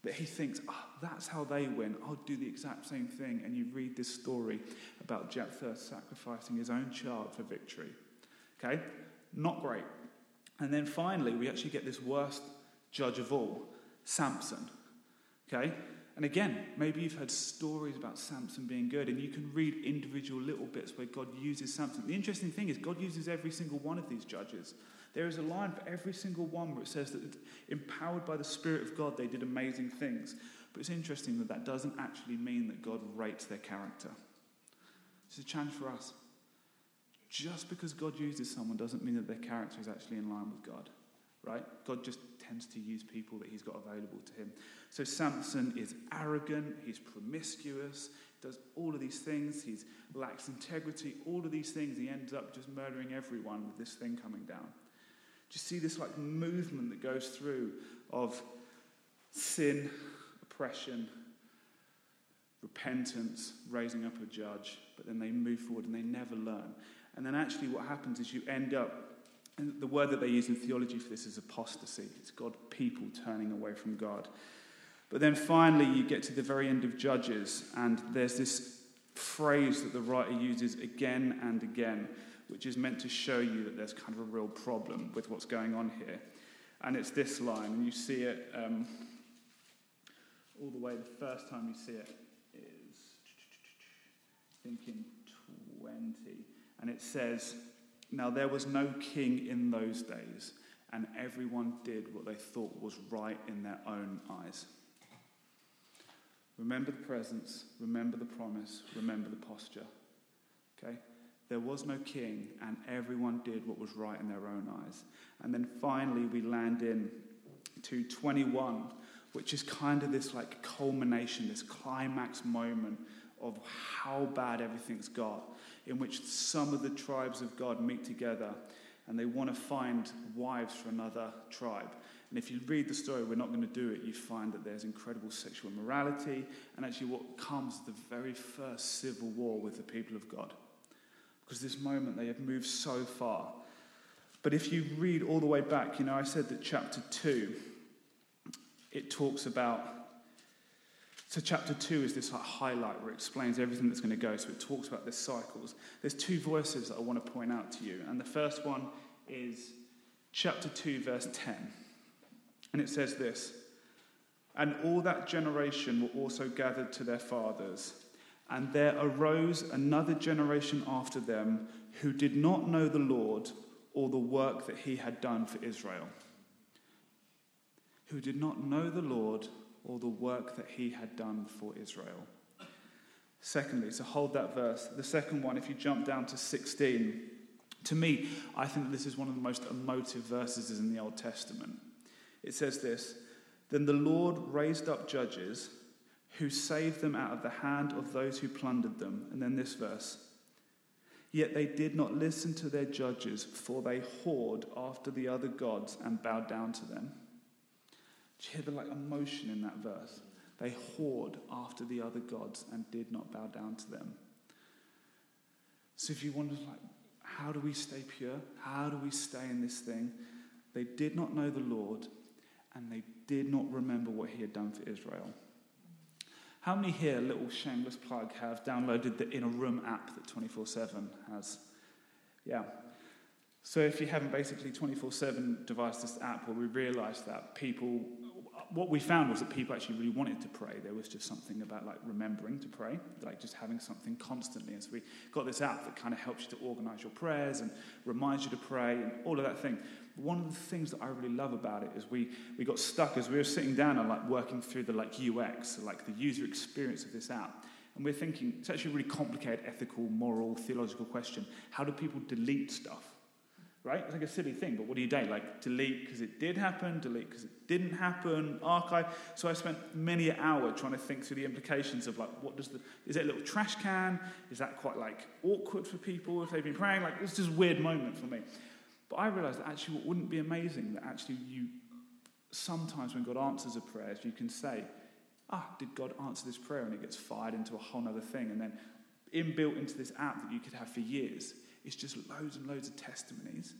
that he thinks, oh, that's how they win. I'll do the exact same thing. And you read this story about Jephthah sacrificing his own child for victory. Okay? Not great. And then finally, we actually get this worst judge of all, Samson. Okay? And again, maybe you've heard stories about Samson being good, and you can read individual little bits where God uses Samson. The interesting thing is, God uses every single one of these judges. There is a line for every single one where it says that empowered by the Spirit of God, they did amazing things. But it's interesting that that doesn't actually mean that God rates their character. It's a challenge for us. Just because God uses someone doesn't mean that their character is actually in line with God, right? God just tends to use people that he's got available to him. So Samson is arrogant, he's promiscuous, does all of these things, he lacks integrity, all of these things. He ends up just murdering everyone with this thing coming down. Do you see this like movement that goes through of sin, oppression, repentance, raising up a judge, but then they move forward and they never learn. And then actually what happens is you end up and the word that they use in theology for this is apostasy. It's God, people turning away from God. But then finally, you get to the very end of Judges, and there's this phrase that the writer uses again and again, which is meant to show you that there's kind of a real problem with what's going on here. And it's this line, and you see it um, all the way. The first time you see it is, I think, in 20. And it says, Now there was no king in those days, and everyone did what they thought was right in their own eyes. Remember the presence, remember the promise, remember the posture. Okay? There was no king, and everyone did what was right in their own eyes. And then finally, we land in to 21, which is kind of this like culmination, this climax moment of how bad everything's got, in which some of the tribes of God meet together and they want to find wives for another tribe. And if you read the story, we're not going to do it, you find that there's incredible sexual immorality and actually what comes the very first civil war with the people of God because this moment they have moved so far. But if you read all the way back, you know, I said that chapter 2, it talks about. So, chapter 2 is this like highlight where it explains everything that's going to go. So, it talks about the cycles. There's two voices that I want to point out to you. And the first one is chapter 2, verse 10. And it says this And all that generation were also gathered to their fathers and there arose another generation after them who did not know the Lord or the work that he had done for Israel. Who did not know the Lord or the work that he had done for Israel. Secondly, so hold that verse. The second one, if you jump down to 16, to me, I think this is one of the most emotive verses in the Old Testament. It says this Then the Lord raised up judges who saved them out of the hand of those who plundered them. And then this verse. Yet they did not listen to their judges, for they whored after the other gods and bowed down to them. Do you hear the like emotion in that verse? They whored after the other gods and did not bow down to them. So if you wonder like, how do we stay pure? How do we stay in this thing? They did not know the Lord, and they did not remember what he had done for Israel. How many here, little shameless plug, have downloaded the In a Room app that 24 7 has? Yeah. So if you haven't basically 24 7 devised this app where we realised that people, what we found was that people actually really wanted to pray. There was just something about like remembering to pray, like just having something constantly. And so we got this app that kind of helps you to organise your prayers and reminds you to pray and all of that thing one of the things that I really love about it is we, we got stuck as we were sitting down and like working through the like UX, like the user experience of this app. And we're thinking, it's actually a really complicated ethical, moral, theological question. How do people delete stuff? Right? It's like a silly thing, but what do you do? Like delete because it did happen, delete because it didn't happen, archive. So I spent many an hour trying to think through the implications of like what does the is it a little trash can? Is that quite like awkward for people if they've been praying? Like it's just a weird moment for me. But I realized that actually, what wouldn't be amazing that actually you, sometimes when God answers a prayer, you can say, ah, did God answer this prayer? And it gets fired into a whole other thing. And then inbuilt into this app that you could have for years is just loads and loads of testimonies.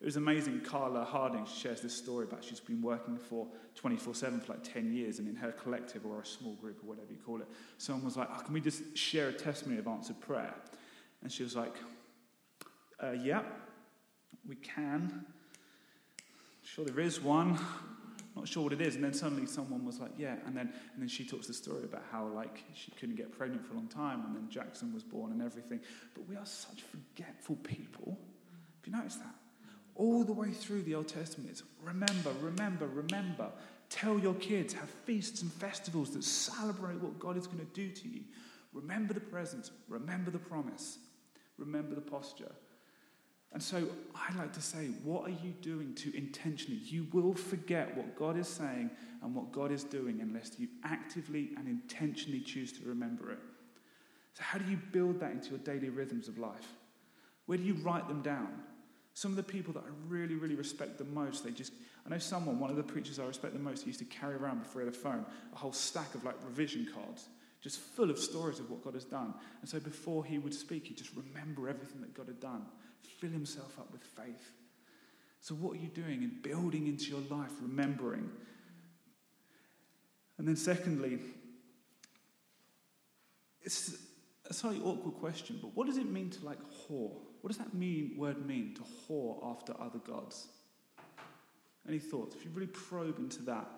It was amazing. Carla Harding shares this story about she's been working for 24 7 for like 10 years, and in her collective or a small group or whatever you call it, someone was like, oh, Can we just share a testimony of answered prayer? And she was like, uh, Yeah, we can. Sure, there is one. Not sure what it is. And then suddenly someone was like, Yeah. And then, and then she talks the story about how like she couldn't get pregnant for a long time, and then Jackson was born and everything. But we are such forgetful people. Have you noticed that? all the way through the Old Testament. It's remember, remember, remember. Tell your kids, have feasts and festivals that celebrate what God is going to do to you. Remember the present, remember the promise, remember the posture. And so I like to say, what are you doing to intentionally? You will forget what God is saying and what God is doing unless you actively and intentionally choose to remember it. So, how do you build that into your daily rhythms of life? Where do you write them down? Some of the people that I really, really respect the most, they just, I know someone, one of the preachers I respect the most, he used to carry around before he had a phone a whole stack of like revision cards, just full of stories of what God has done. And so before he would speak, he'd just remember everything that God had done, fill himself up with faith. So, what are you doing in building into your life, remembering? And then, secondly, it's a slightly awkward question, but what does it mean to like whore? What does that mean, word mean, to whore after other gods? Any thoughts? If you really probe into that,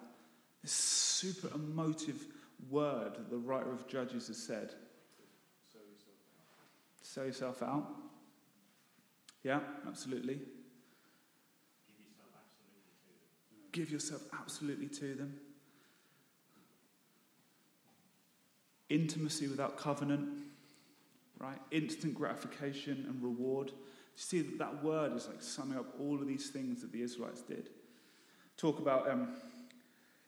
this super emotive word that the writer of Judges has said. Sell yourself out. Yeah, absolutely. Give yourself absolutely to them. Intimacy without covenant right? Instant gratification and reward. See that that word is like summing up all of these things that the Israelites did. Talk about, um,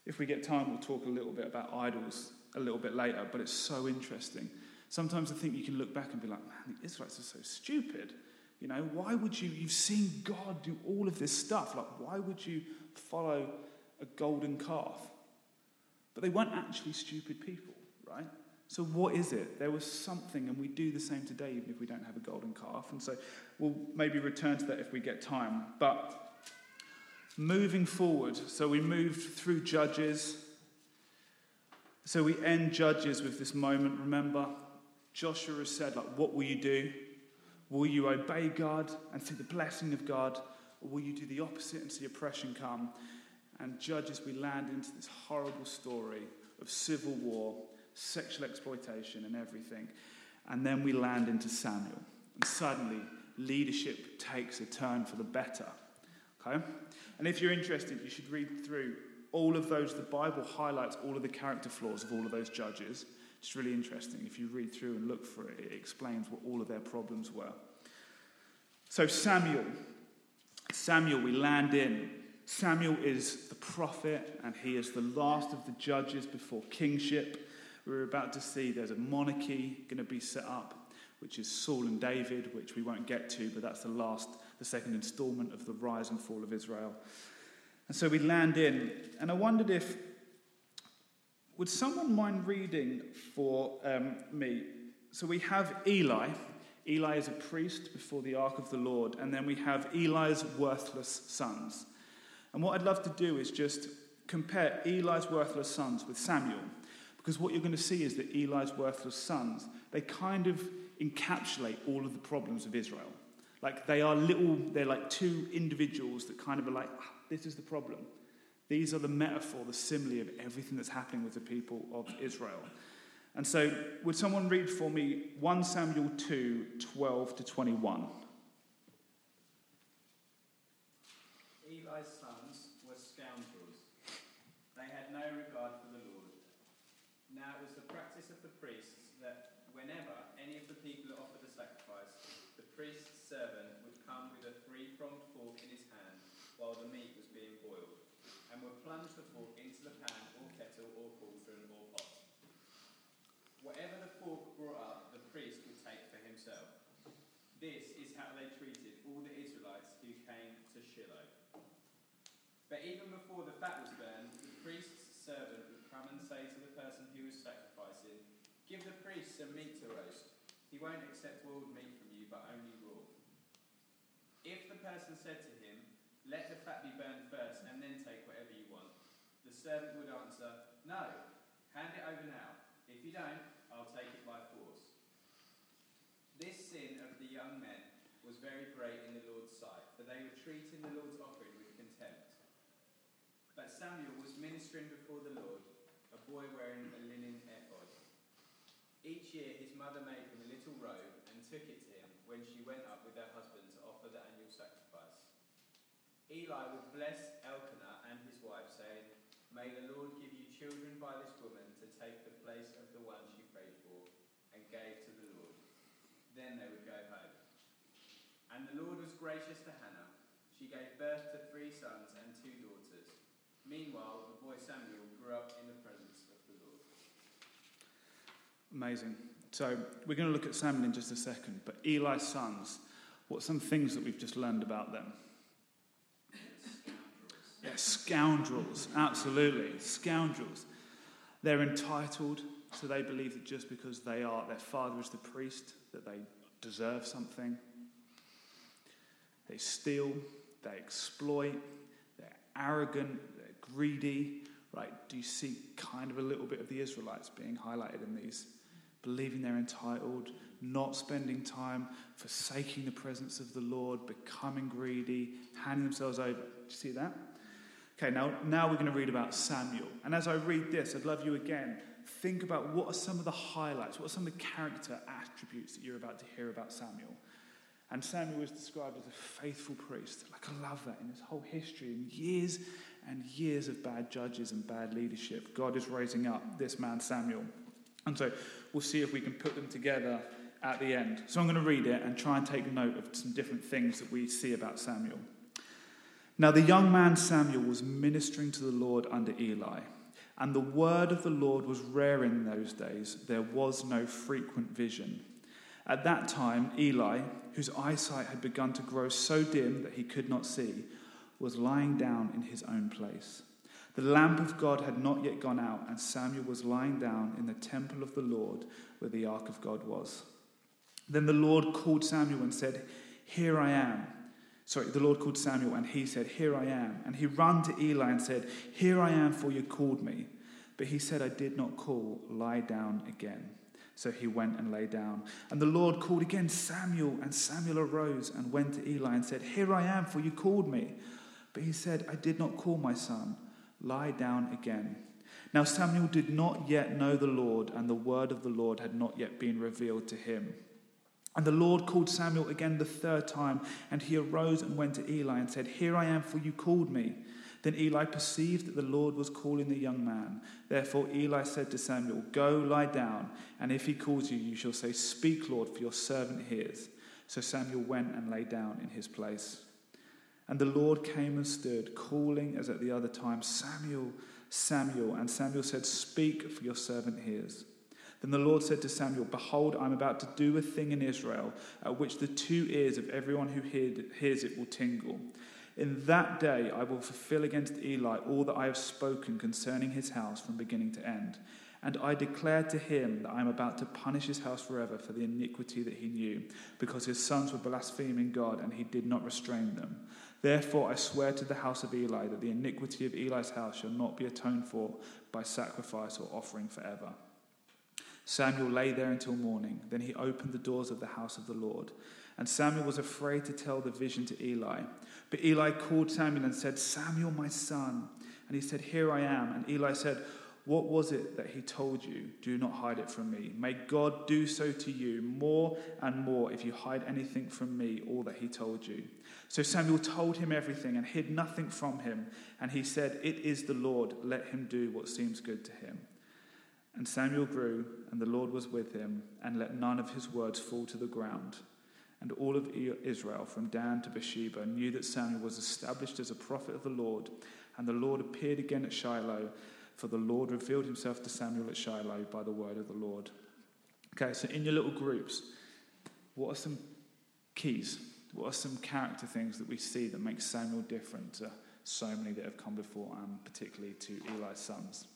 if we get time, we'll talk a little bit about idols a little bit later, but it's so interesting. Sometimes I think you can look back and be like, man, the Israelites are so stupid. You know, why would you, you've seen God do all of this stuff. Like, why would you follow a golden calf? But they weren't actually stupid people, right? So, what is it? There was something, and we do the same today, even if we don't have a golden calf. And so, we'll maybe return to that if we get time. But moving forward, so we moved through Judges. So, we end Judges with this moment. Remember, Joshua said, like, what will you do? Will you obey God and see the blessing of God? Or will you do the opposite and see oppression come? And Judges, we land into this horrible story of civil war sexual exploitation and everything. And then we land into Samuel. And suddenly, leadership takes a turn for the better. Okay? And if you're interested, you should read through all of those. The Bible highlights all of the character flaws of all of those judges. It's really interesting. If you read through and look for it, it explains what all of their problems were. So, Samuel. Samuel, we land in. Samuel is the prophet, and he is the last of the judges before kingship we're about to see there's a monarchy going to be set up, which is Saul and David, which we won't get to, but that's the last, the second installment of the rise and fall of Israel. And so we land in, and I wondered if, would someone mind reading for um, me? So we have Eli. Eli is a priest before the ark of the Lord, and then we have Eli's worthless sons. And what I'd love to do is just compare Eli's worthless sons with Samuel. Because what you're going to see is that Eli's worthless sons, they kind of encapsulate all of the problems of Israel. Like they are little, they're like two individuals that kind of are like, ah, this is the problem. These are the metaphor, the simile of everything that's happening with the people of Israel. And so, would someone read for me 1 Samuel 2 12 to 21?
plunge the fork into the pan or kettle or cauldron or pot. Whatever the fork brought up, the priest would take for himself. This is how they treated all the Israelites who came to Shiloh. But even before the fat was burned, the priest's servant would come and say to the person who was sacrificing, Give the priest some meat to roast. He won't accept boiled meat from you, but only raw. If the person said to him, Let the fat be burned first, and then take whatever you want, the servant would answer, No, hand it over now. If you don't, I'll take it by force. This sin of the young men was very great in the Lord's sight, for they were treating the Lord's offering with contempt. But Samuel was ministering before the Lord, a boy wearing a linen ephod. Each year his mother made him a little robe and took it to him when she went up with her husband to offer the annual sacrifice. Eli would bless Elkanah and his wife, saying, May the Lord give you children by this woman to take the place of the one she prayed for and gave to the Lord. Then they would go home. And the Lord was gracious to Hannah. She gave birth to three sons and two daughters. Meanwhile, the boy Samuel grew up in the presence of the Lord.
Amazing. So we're going to look at Samuel in just a second, but Eli's sons, what are some things that we've just learned about them? Yeah, scoundrels, absolutely. Scoundrels. They're entitled, so they believe that just because they are, their father is the priest, that they deserve something. They steal, they exploit, they're arrogant, they're greedy, right? Do you see kind of a little bit of the Israelites being highlighted in these? Believing they're entitled, not spending time, forsaking the presence of the Lord, becoming greedy, handing themselves over. Do you see that? Okay, now, now we're going to read about Samuel. And as I read this, I'd love you again, think about what are some of the highlights, what are some of the character attributes that you're about to hear about Samuel. And Samuel is described as a faithful priest. Like, I love that in his whole history, in years and years of bad judges and bad leadership. God is raising up this man, Samuel. And so we'll see if we can put them together at the end. So I'm going to read it and try and take note of some different things that we see about Samuel. Now, the young man Samuel was ministering to the Lord under Eli, and the word of the Lord was rare in those days. There was no frequent vision. At that time, Eli, whose eyesight had begun to grow so dim that he could not see, was lying down in his own place. The lamp of God had not yet gone out, and Samuel was lying down in the temple of the Lord where the ark of God was. Then the Lord called Samuel and said, Here I am. Sorry, the Lord called Samuel, and he said, Here I am. And he ran to Eli and said, Here I am, for you called me. But he said, I did not call. Lie down again. So he went and lay down. And the Lord called again Samuel, and Samuel arose and went to Eli and said, Here I am, for you called me. But he said, I did not call my son. Lie down again. Now Samuel did not yet know the Lord, and the word of the Lord had not yet been revealed to him. And the Lord called Samuel again the third time, and he arose and went to Eli and said, Here I am, for you called me. Then Eli perceived that the Lord was calling the young man. Therefore Eli said to Samuel, Go lie down, and if he calls you, you shall say, Speak, Lord, for your servant hears. So Samuel went and lay down in his place. And the Lord came and stood, calling as at the other time, Samuel, Samuel. And Samuel said, Speak, for your servant hears. Then the Lord said to Samuel, Behold, I'm about to do a thing in Israel at which the two ears of everyone who hears it will tingle. In that day I will fulfill against Eli all that I have spoken concerning his house from beginning to end. And I declare to him that I am about to punish his house forever for the iniquity that he knew, because his sons were blaspheming God and he did not restrain them. Therefore I swear to the house of Eli that the iniquity of Eli's house shall not be atoned for by sacrifice or offering forever. Samuel lay there until morning. Then he opened the doors of the house of the Lord. And Samuel was afraid to tell the vision to Eli. But Eli called Samuel and said, Samuel, my son. And he said, Here I am. And Eli said, What was it that he told you? Do not hide it from me. May God do so to you more and more if you hide anything from me, all that he told you. So Samuel told him everything and hid nothing from him. And he said, It is the Lord. Let him do what seems good to him. And Samuel grew, and the Lord was with him, and let none of his words fall to the ground. And all of Israel, from Dan to Beersheba, knew that Samuel was established as a prophet of the Lord. And the Lord appeared again at Shiloh, for the Lord revealed himself to Samuel at Shiloh by the word of the Lord. Okay, so in your little groups, what are some keys? What are some character things that we see that make Samuel different to so many that have come before, and particularly to Eli's sons?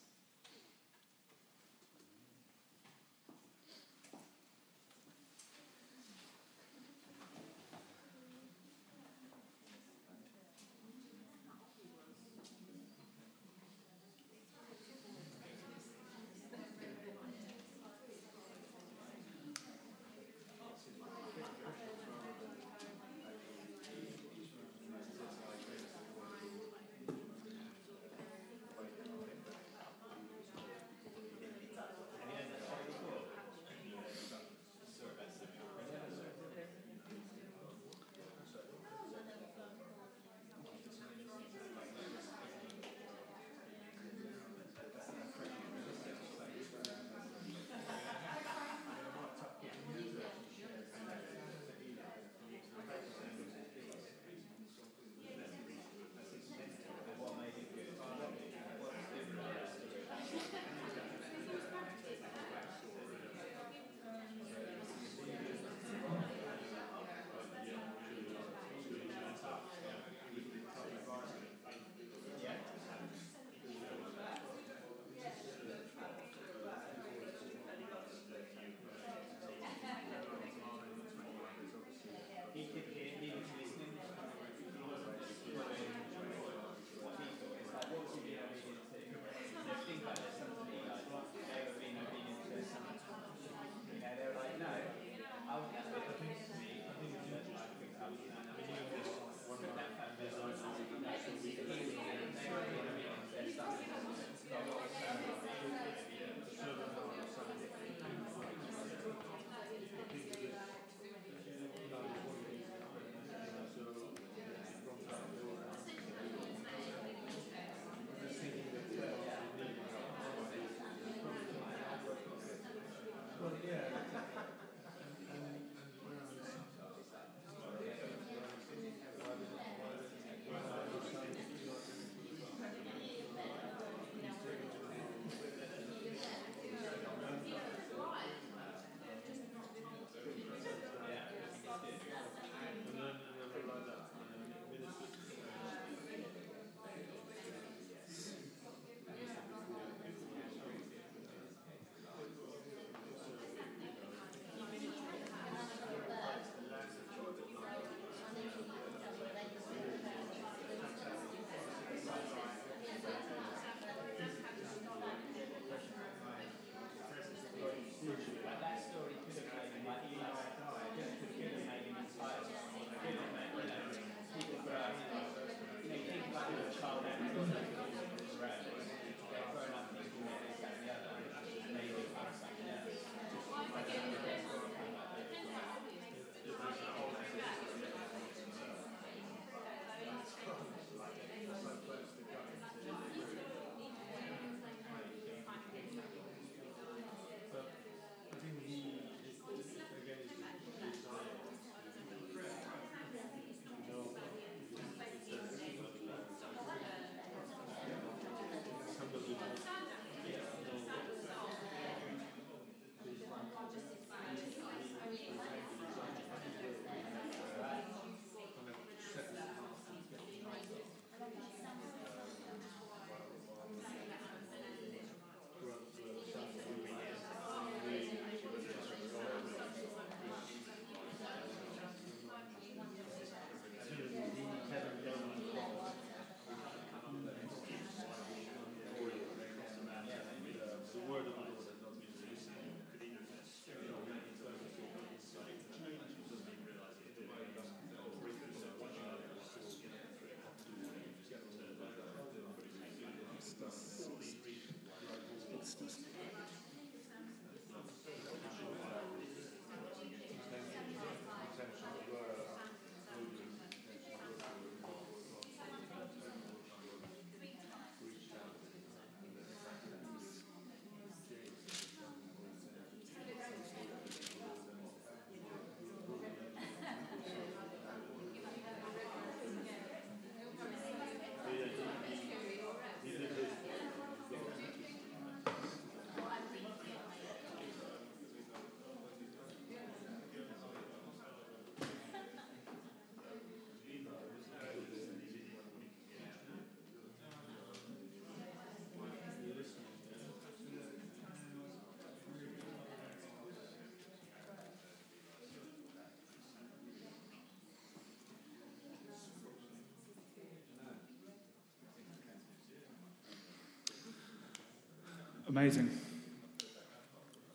Amazing.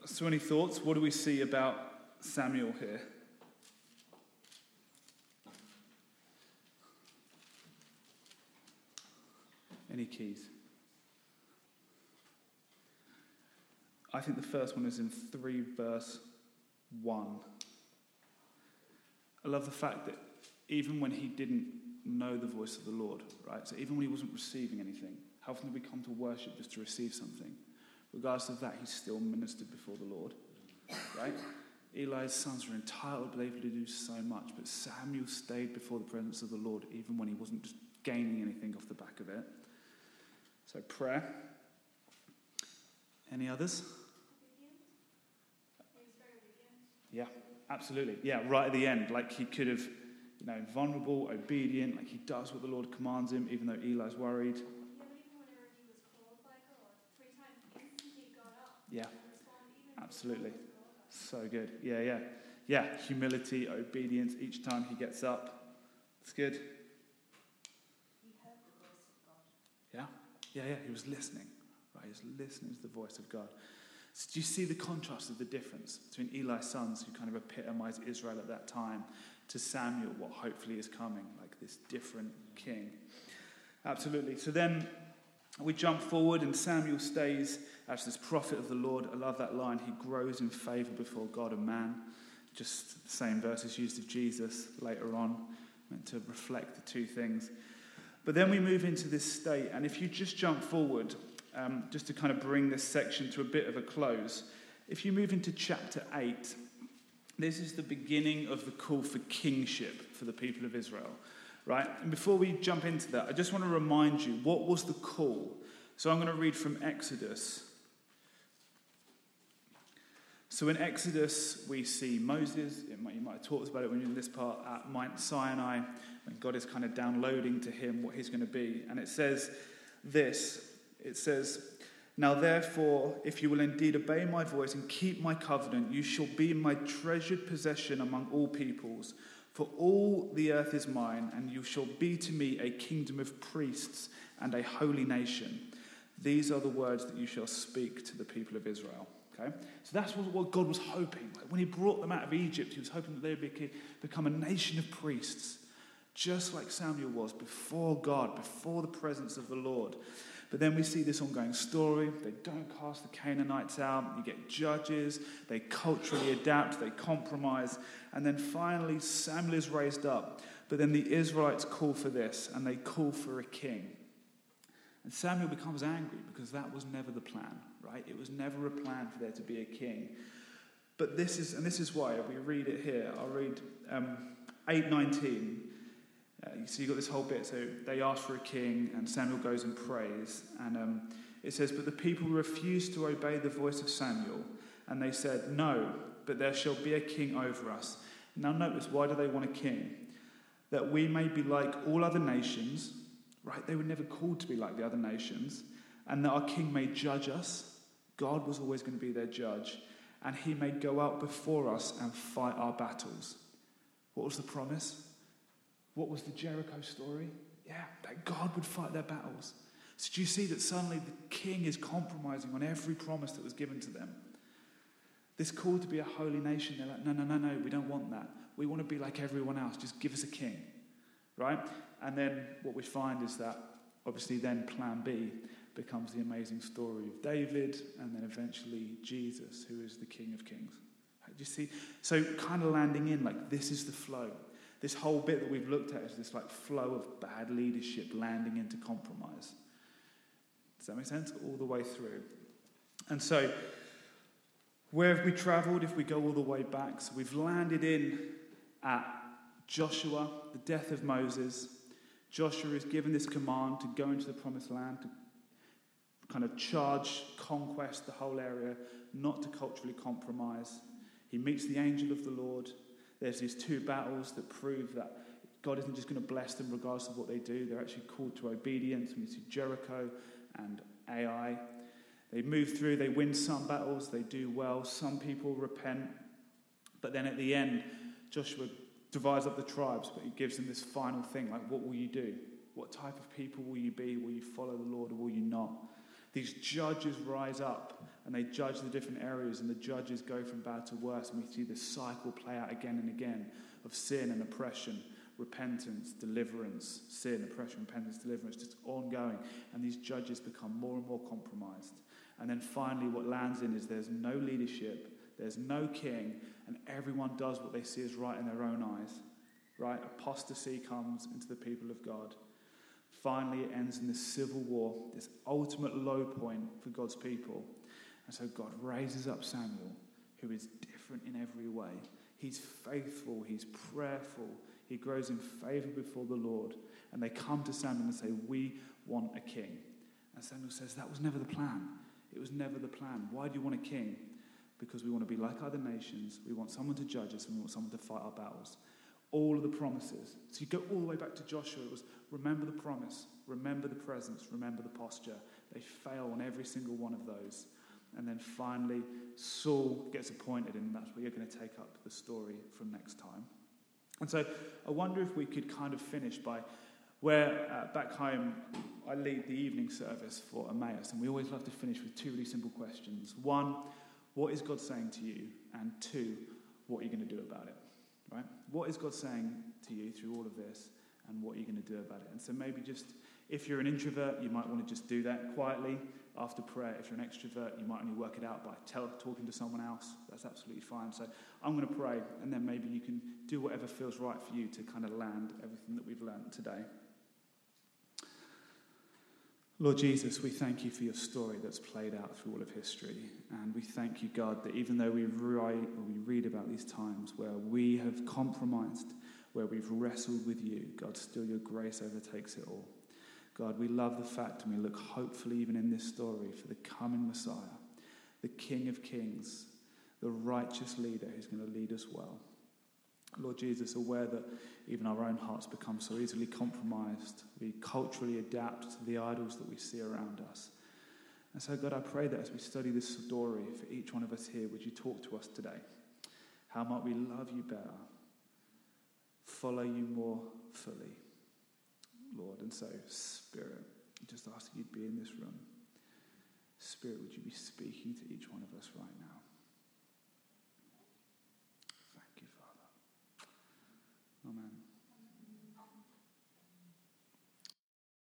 So, any thoughts? What do we see about Samuel here? Any keys? I think the first one is in 3 verse 1. I love the fact that even when he didn't know the voice of the Lord, right? So even when he wasn't receiving anything, how often do we come to worship just to receive something? Regardless of that, he still ministered before the Lord, right? Eli's sons were entitled, but able to do so much. But Samuel stayed before the presence of the Lord, even when he wasn't just gaining anything off the back of it. So, prayer. Any others? Yeah, absolutely. Yeah, right at the end, like he could have, you know, vulnerable, obedient, like he does what the Lord commands him, even though Eli's worried.
Yeah, but even whenever he was called by God, three times instantly got up
Yeah, absolutely. So good. Yeah, yeah. Yeah, humility, obedience each time he gets up. It's good. Yeah, yeah, yeah. He was listening, right? He was listening to the voice of God. So do you see the contrast of the difference between Eli's sons, who kind of epitomize Israel at that time, to Samuel, what hopefully is coming, like this different king? Absolutely. So then we jump forward, and Samuel stays as this prophet of the Lord. I love that line. He grows in favor before God and man. Just the same verses used of Jesus later on, meant to reflect the two things. But then we move into this state, and if you just jump forward, um, just to kind of bring this section to a bit of a close, if you move into chapter 8, this is the beginning of the call for kingship for the people of Israel, right? And before we jump into that, I just want to remind you what was the call? So I'm going to read from Exodus. So in Exodus, we see Moses, might, you might have talked about it when you're in this part, at Mount Sinai, when God is kind of downloading to him what he's going to be. And it says this it says, Now therefore, if you will indeed obey my voice and keep my covenant, you shall be my treasured possession among all peoples. For all the earth is mine, and you shall be to me a kingdom of priests and a holy nation. These are the words that you shall speak to the people of Israel. Okay? So that's what, God was hoping. When He brought them out of Egypt, He was hoping that they would become a nation of priests, just like Samuel was before God, before the presence of the Lord. But then we see this ongoing story. They don't cast the Canaanites out. You get judges. They culturally adapt. They compromise. And then finally, Samuel is raised up. But then the Israelites call for this, and they call for a king. And Samuel becomes angry because that was never the plan, right? It was never a plan for there to be a king. But this is, and this is why we read it here. I'll read um, 819. Uh, see, you've got this whole bit. So they ask for a king, and Samuel goes and prays. And um, it says, But the people refused to obey the voice of Samuel, and they said, No, but there shall be a king over us. Now, notice, why do they want a king? That we may be like all other nations, right? They were never called to be like the other nations, and that our king may judge us. God was always going to be their judge, and he may go out before us and fight our battles. What was the promise? What was the Jericho story? Yeah, that God would fight their battles. So do you see that suddenly the king is compromising on every promise that was given to them? This call to be a holy nation, they're like, no, no, no, no, we don't want that. We want to be like everyone else. Just give us a king, right? And then what we find is that obviously then plan B becomes the amazing story of David and then eventually Jesus, who is the King of Kings. Do you see? So kind of landing in like this is the flow. This whole bit that we've looked at is this like flow of bad leadership landing into compromise. Does that make sense? All the way through. And so, where have we travelled if we go all the way back? So we've landed in at Joshua, the death of Moses. Joshua is given this command to go into the promised land, to kind of charge, conquest the whole area, not to culturally compromise. He meets the angel of the Lord. There's these two battles that prove that God isn't just going to bless them regardless of what they do. They're actually called to obedience. We see Jericho and Ai. They move through, they win some battles, they do well. Some people repent. But then at the end, Joshua divides up the tribes, but he gives them this final thing like, what will you do? What type of people will you be? Will you follow the Lord or will you not? These judges rise up and they judge the different areas, and the judges go from bad to worse. And we see this cycle play out again and again of sin and oppression, repentance, deliverance, sin, oppression, repentance, deliverance, just ongoing. And these judges become more and more compromised. And then finally, what lands in is there's no leadership, there's no king, and everyone does what they see is right in their own eyes. Right? Apostasy comes into the people of God. Finally, it ends in this civil war, this ultimate low point for God's people. And so God raises up Samuel, who is different in every way. He's faithful, he's prayerful, he grows in favor before the Lord. And they come to Samuel and say, We want a king. And Samuel says, That was never the plan. It was never the plan. Why do you want a king? Because we want to be like other nations. We want someone to judge us and we want someone to fight our battles. All of the promises. So you go all the way back to Joshua. It was remember the promise, remember the presence, remember the posture. They fail on every single one of those. And then finally, Saul gets appointed, and that's where you're going to take up the story from next time. And so I wonder if we could kind of finish by where uh, back home I lead the evening service for Emmaus, and we always love to finish with two really simple questions. One, what is God saying to you? And two, what are you going to do about it? Right? What is God saying to you through all of this, and what are you going to do about it? And so maybe just if you're an introvert, you might want to just do that quietly after prayer. If you're an extrovert, you might only work it out by tell, talking to someone else. That's absolutely fine. So I'm going to pray, and then maybe you can do whatever feels right for you to kind of land everything that we've learned today. Lord Jesus, we thank you for your story that's played out through all of history. And we thank you, God, that even though we write or we read about these times where we have compromised, where we've wrestled with you, God, still your grace overtakes it all. God, we love the fact and we look hopefully even in this story for the coming Messiah, the King of Kings, the righteous leader who's going to lead us well. Lord Jesus, aware that even our own hearts become so easily compromised, we culturally adapt to the idols that we see around us. And so, God, I pray that as we study this story for each one of us here, would you talk to us today? How might we love you better, follow you more fully, Lord? And so, Spirit, just ask you'd be in this room. Spirit, would you be speaking to each one of us right now? Amen.